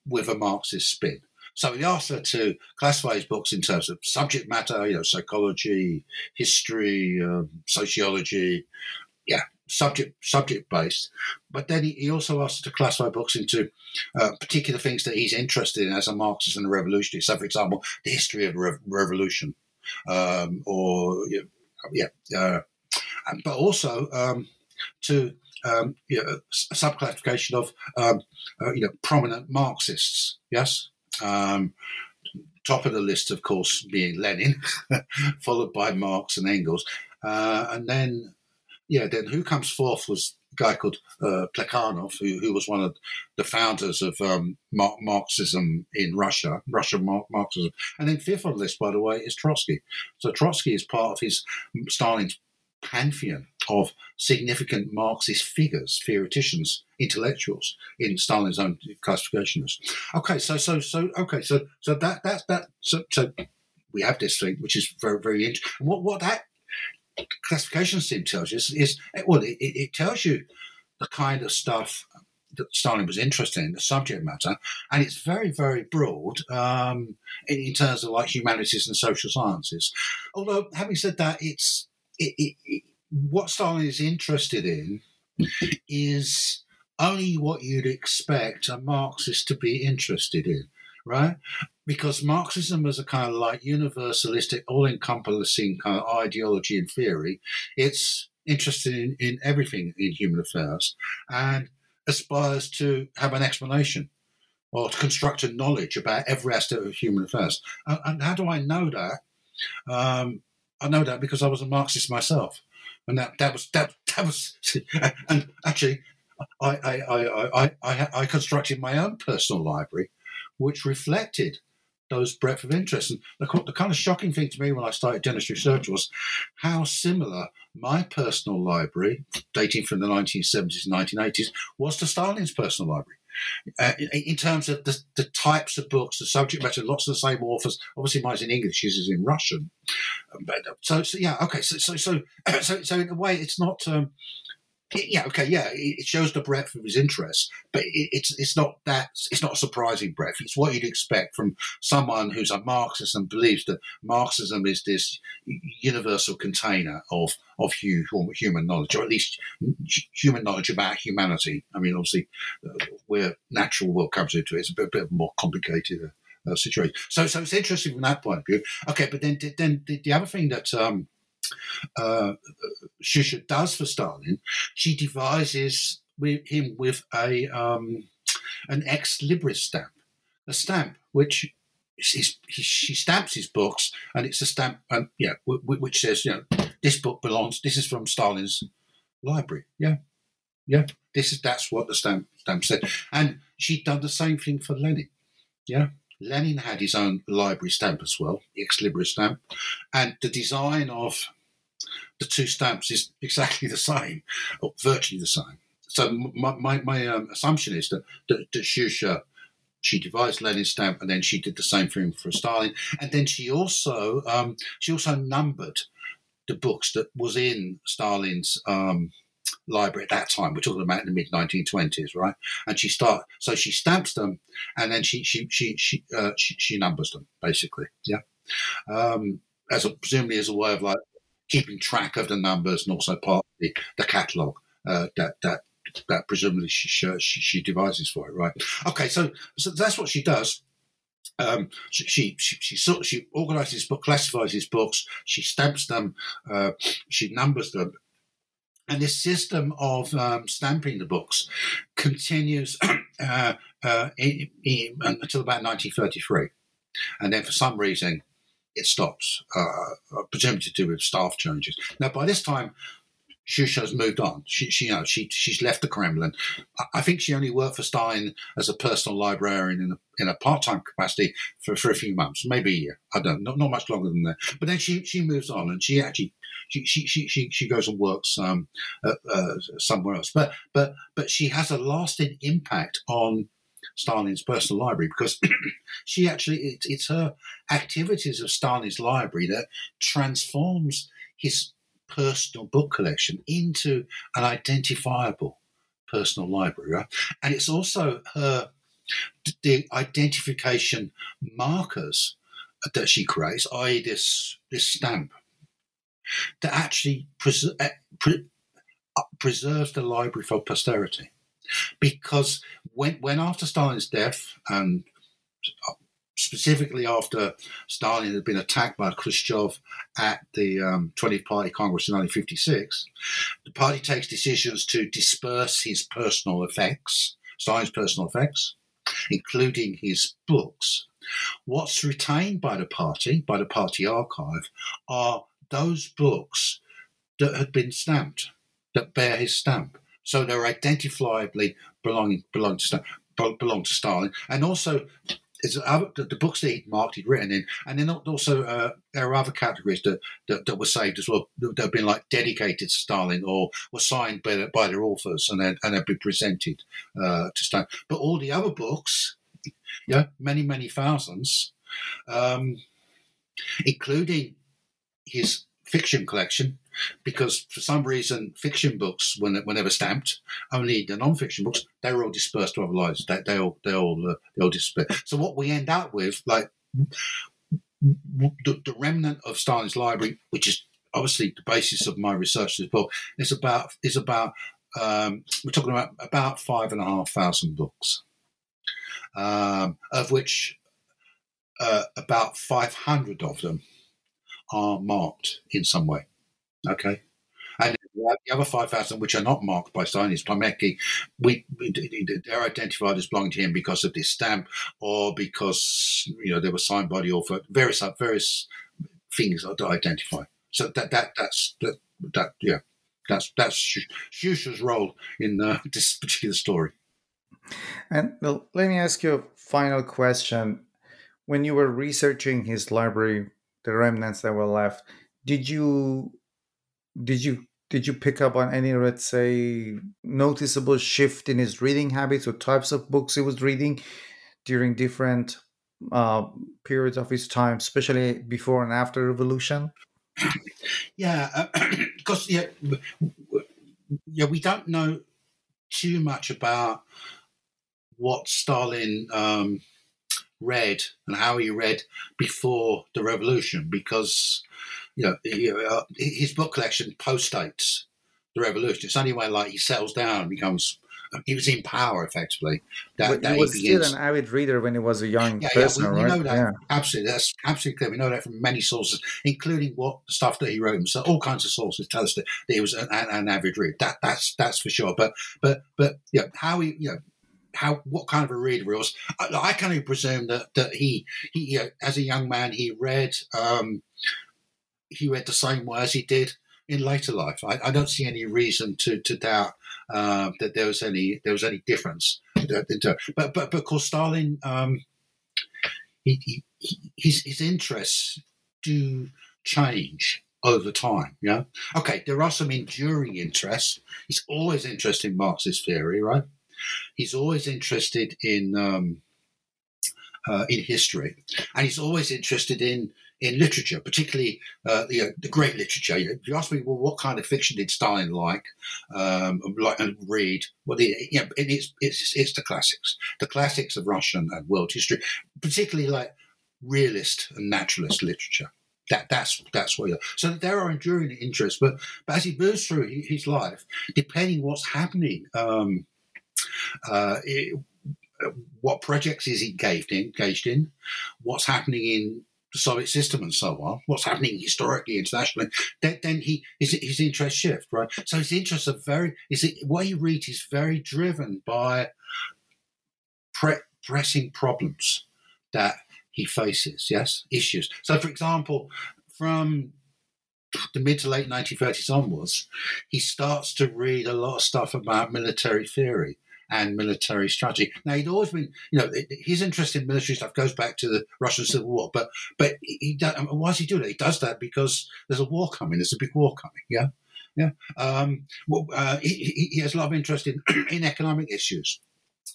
with a Marxist spin. So he asked her to classify his books in terms of subject matter, you know, psychology, history, um, sociology, yeah, subject subject based. But then he, he, also asked to classify books into uh, particular things that he's interested in as a Marxist and a revolutionary. So, for example, the history of re- revolution, um, or yeah, uh, but also um, to um, you know, subclassification of um, uh, you know prominent Marxists. Yes, um, top of the list, of course, being Lenin, followed by Marx and Engels. Uh, and then, yeah, then who comes fourth was a guy called uh, Plekhanov, who, who, was one of the founders of um, Marxism in Russia, Russian Marxism. And then fifth on the list, by the way, is Trotsky. So Trotsky is part of his Stalin's pantheon of significant Marxist figures, theoreticians, intellectuals in Stalin's own classification list. Okay, so so so okay, so so that that that so, so we have this thing which is very very interesting. What what that classification scheme tells you is, is well, it, it tells you the kind of stuff that Stalin was interested in, the subject matter, and it's very, very broad um, in, in, terms of like humanities and social sciences. Although, having said that, it's it, it, what Stalin is interested in is only what you'd expect a Marxist to be interested in, right? Because Marxism is a kind of like universalistic, all encompassing kind of ideology and theory. It's interested in, in everything in human affairs and aspires to have an explanation or to construct a knowledge about every aspect of human affairs. And, and how do I know that? Um, I know that because I was a Marxist myself, and that that was that that was. And actually, I I I I, I, I constructed my own personal library, which reflected those breadth of interest. And the, the, kind of shocking thing to me when I started dentistry research was how similar my personal library, dating from the 1970s and 1980s, was to Stalin's personal library. Uh, in terms of the, the, types of books, the subject matter, lots of the same authors. Obviously, mine's in English, his is in Russian. But, so, so yeah, okay. So, so, so, so, so in a way, it's not. Um, yeah, okay, yeah, it shows the breadth of his interests, but it's it's not that it's not a surprising breadth. It's what you'd expect from someone who's a Marxist and believes that Marxism is this universal container of of human knowledge, or at least human knowledge about humanity. I mean, obviously, uh, where natural world comes into it, it's a bit, bit more complicated. Uh, uh, situation. So, so it's interesting from that point of view. Okay, but then, then the, the other thing that um, uh, Shusha does for Stalin, she devises with him with a um, an ex libris stamp, a stamp which is, he, she stamps his books, and it's a stamp, and yeah, w- w- which says, you know, this book belongs. This is from Stalin's library. Yeah, yeah. This is that's what the stamp stamp said, and she'd done the same thing for Lenin. Yeah, Lenin had his own library stamp as well, ex libris stamp, and the design of the two stamps is exactly the same, or virtually the same. So my, my, my um, assumption is that, that, that Shusha, she devised Lenin's stamp and then she did the same thing for Stalin. And then she also um, she also numbered the books that was in Stalin's um, library at that time. We're talking about in the mid 1920s, right? And she start so she stamps them and then she she she she uh, she, she, numbers them basically, yeah. Um, as a, presumably as a way of like keeping track of the numbers and also part of the, the catalogue uh, that that that presumably she, she she devises for it, right? Okay, so so that's what she does. Um, she, she she she she organises book, classifies his books, she stamps them, uh, she numbers them, and this system of um, stamping the books continues uh, uh, in, in, until about 1933, and then for some reason it stops, uh, presumably to do with staff changes. Now, by this time, Shusha's moved on. She, she, you know, she, she's left the Kremlin. I think she only worked for Stein as a personal librarian in a, in a part-time capacity for, for a few months, maybe a year. I don't know, not, not much longer than that. But then she, she moves on and she actually, she, she, she, she, she goes and works um, uh, uh, somewhere else. But, but, but she has a lasting impact on Stalin's personal library because she actually, it, it's her activities of Stalin's library that transforms his personal book collection into an identifiable personal library. Right? And it's also her the identification markers that she creates, i.e., this this stamp that actually pres- uh, pre- uh, preserves the library for posterity. Because when when after Stalin's death and specifically after Stalin had been attacked by Khrushchev at the um, 20th Party Congress in 1956, the party takes decisions to disperse his personal effects, Stalin's personal effects, including his books. What's retained by the party, by the party archive, are those books that had been stamped, that bear his stamp. So they're identifiably belonging belong to belong to Stalin, and also other, the books that he'd marked, he'd written in, and then also uh, there are other categories that, that, that were saved as well that have been like dedicated to Stalin or were signed by, by their authors and then and have been presented uh, to Stalin. But all the other books, yeah, many many thousands, um, including his fiction collection, because for some reason fiction books, when were never stamped, only the non-fiction books they were all dispersed to other libraries. They, they all they all uh, they all dispersed. So what we end up with, like the, the remnant of Stalin's library, which is obviously the basis of my research as well, is about is about um, we're talking about about five and a half thousand books, um, of which uh, about five hundred of them are marked in some way. Okay. And the other 5,000 which are not marked by Stanis pometki, we, they're identified as belonging to him because of this stamp or because, you know, they were signed by the author, various, various things that identify. So that, that, that's, that, that yeah, that's, that's Shusha's role in uh, this particular story. And well, let me ask you a final question. When you were researching his library the remnants that were left. Did you did you did you pick up on any let's say noticeable shift in his reading habits or types of books he was reading during different uh, periods of his time, especially before and after revolution? Yeah, because uh, yeah, yeah, we don't know too much about what Stalin um, read and how he read before the revolution because you know uh, his book collection post-dates the revolution. It's only when like he settles down and becomes he was in power effectively. That, that he was he still an avid reader when he was a young yeah, person, yeah, we, right? We know that yeah. absolutely. That's absolutely clear. We know that from many sources, including what stuff that he wrote. So all kinds of sources tell us that, that he was an, an, avid reader. That that's that's for sure. But but but yeah, how he you know how what kind of a reader he was. I, I can only presume that that he he you know, as a young man he read um, he read the same way as he did in later life. I, I don't see any reason to to doubt uh, that there was any there was any difference. But but but of course Stalin um, he, he, his his interests do change over time. Yeah. Okay. There are some enduring interests. He's always interested in Marxist theory, right? He's always interested in um, uh, in history, and he's always interested in in literature, particularly uh, the, uh, the great literature. If you ask me, well, what kind of fiction did Stalin like, um, like and read? Well, the, you know, it's, it's it's the classics, the classics of Russian and world history, particularly like realist and naturalist literature. That that's that's what. So there are enduring interests, but but as he moves through his life, depending what's happening. Um, uh, it, what projects is he engaged in, engaged in, what's happening in Soviet system and so on, what's happening historically, internationally, then, then he his, his interests shift, right? So his interests are very, is it, what he reads is very driven by pre- pressing problems that he faces, yes, issues. So, for example, from the mid to late 1930s onwards, he starts to read a lot of stuff about military theory and military strategy. Now he'd always been, you know, his interest in military stuff goes back to the Russian Civil War. But but he does, why does he do that? He does that because there's a war coming. There's a big war coming. Yeah, yeah. Um, well, uh, he, he has a lot of interest in in economic issues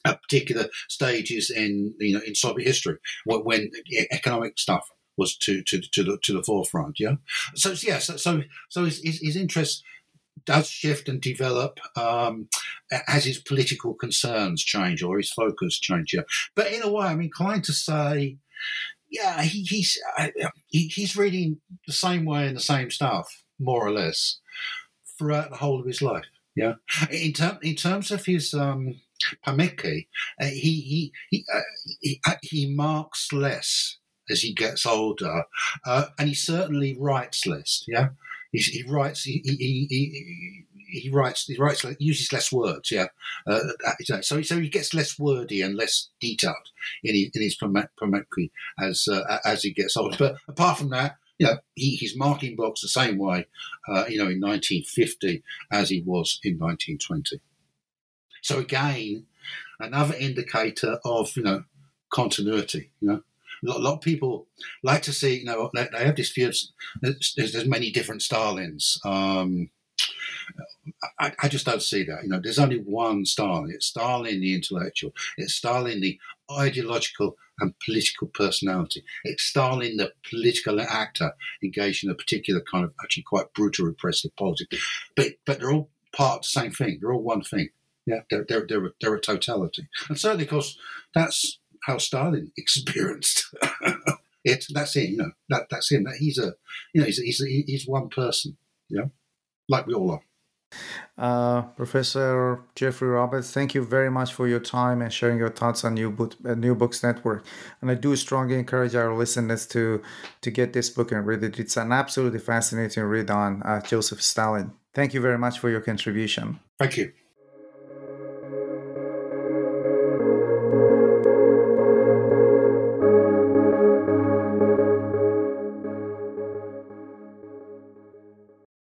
at particular stages in you know in Soviet history when economic stuff was to to to the to the forefront. Yeah. So yes. So so his, his, his interest does shift and develop um, as his political concerns change or his focus changes. But in a way, I'm inclined to say, yeah, he, he's uh, he, he's reading the same way and the same stuff, more or less, throughout the whole of his life. Yeah, in, ter- in terms of his um, pometki, uh, he he he, uh, he, uh, he marks less as he gets older, uh, and he certainly writes less. Yeah, he, he writes he, he, he, he writes he writes uses less words yeah uh, so so he gets less wordy and less detailed in his, in his pometki as uh, as he gets older. But apart from that you know he, he's marking books the same way uh, you know in 1950 as he was in 1920 so again another indicator of you know continuity you know a lot, of people like to see, you know, they, have this view there's, there's, many different Stalins. Um, I, I, just don't see that. You know, there's only one Stalin. It's Stalin, the intellectual. It's Stalin, the ideological and political personality. It's Stalin, the political actor engaged in a particular kind of actually quite brutal repressive politics. But but they're all part of the same thing. They're all one thing. Yeah, they're they're they're a, they're a totality. And certainly, of course, that's how Stalin experienced it. That's it. You know, that that's him. That he's a you know he's he's he's one person. Yeah, like we all are. Uh, Professor Geoffrey Roberts, thank you very much for your time and sharing your thoughts on New, Book, uh, New Books Network. And I do strongly encourage our listeners to to get this book and read it. It's an absolutely fascinating read on uh, Joseph Stalin. Thank you very much for your contribution. Thank you.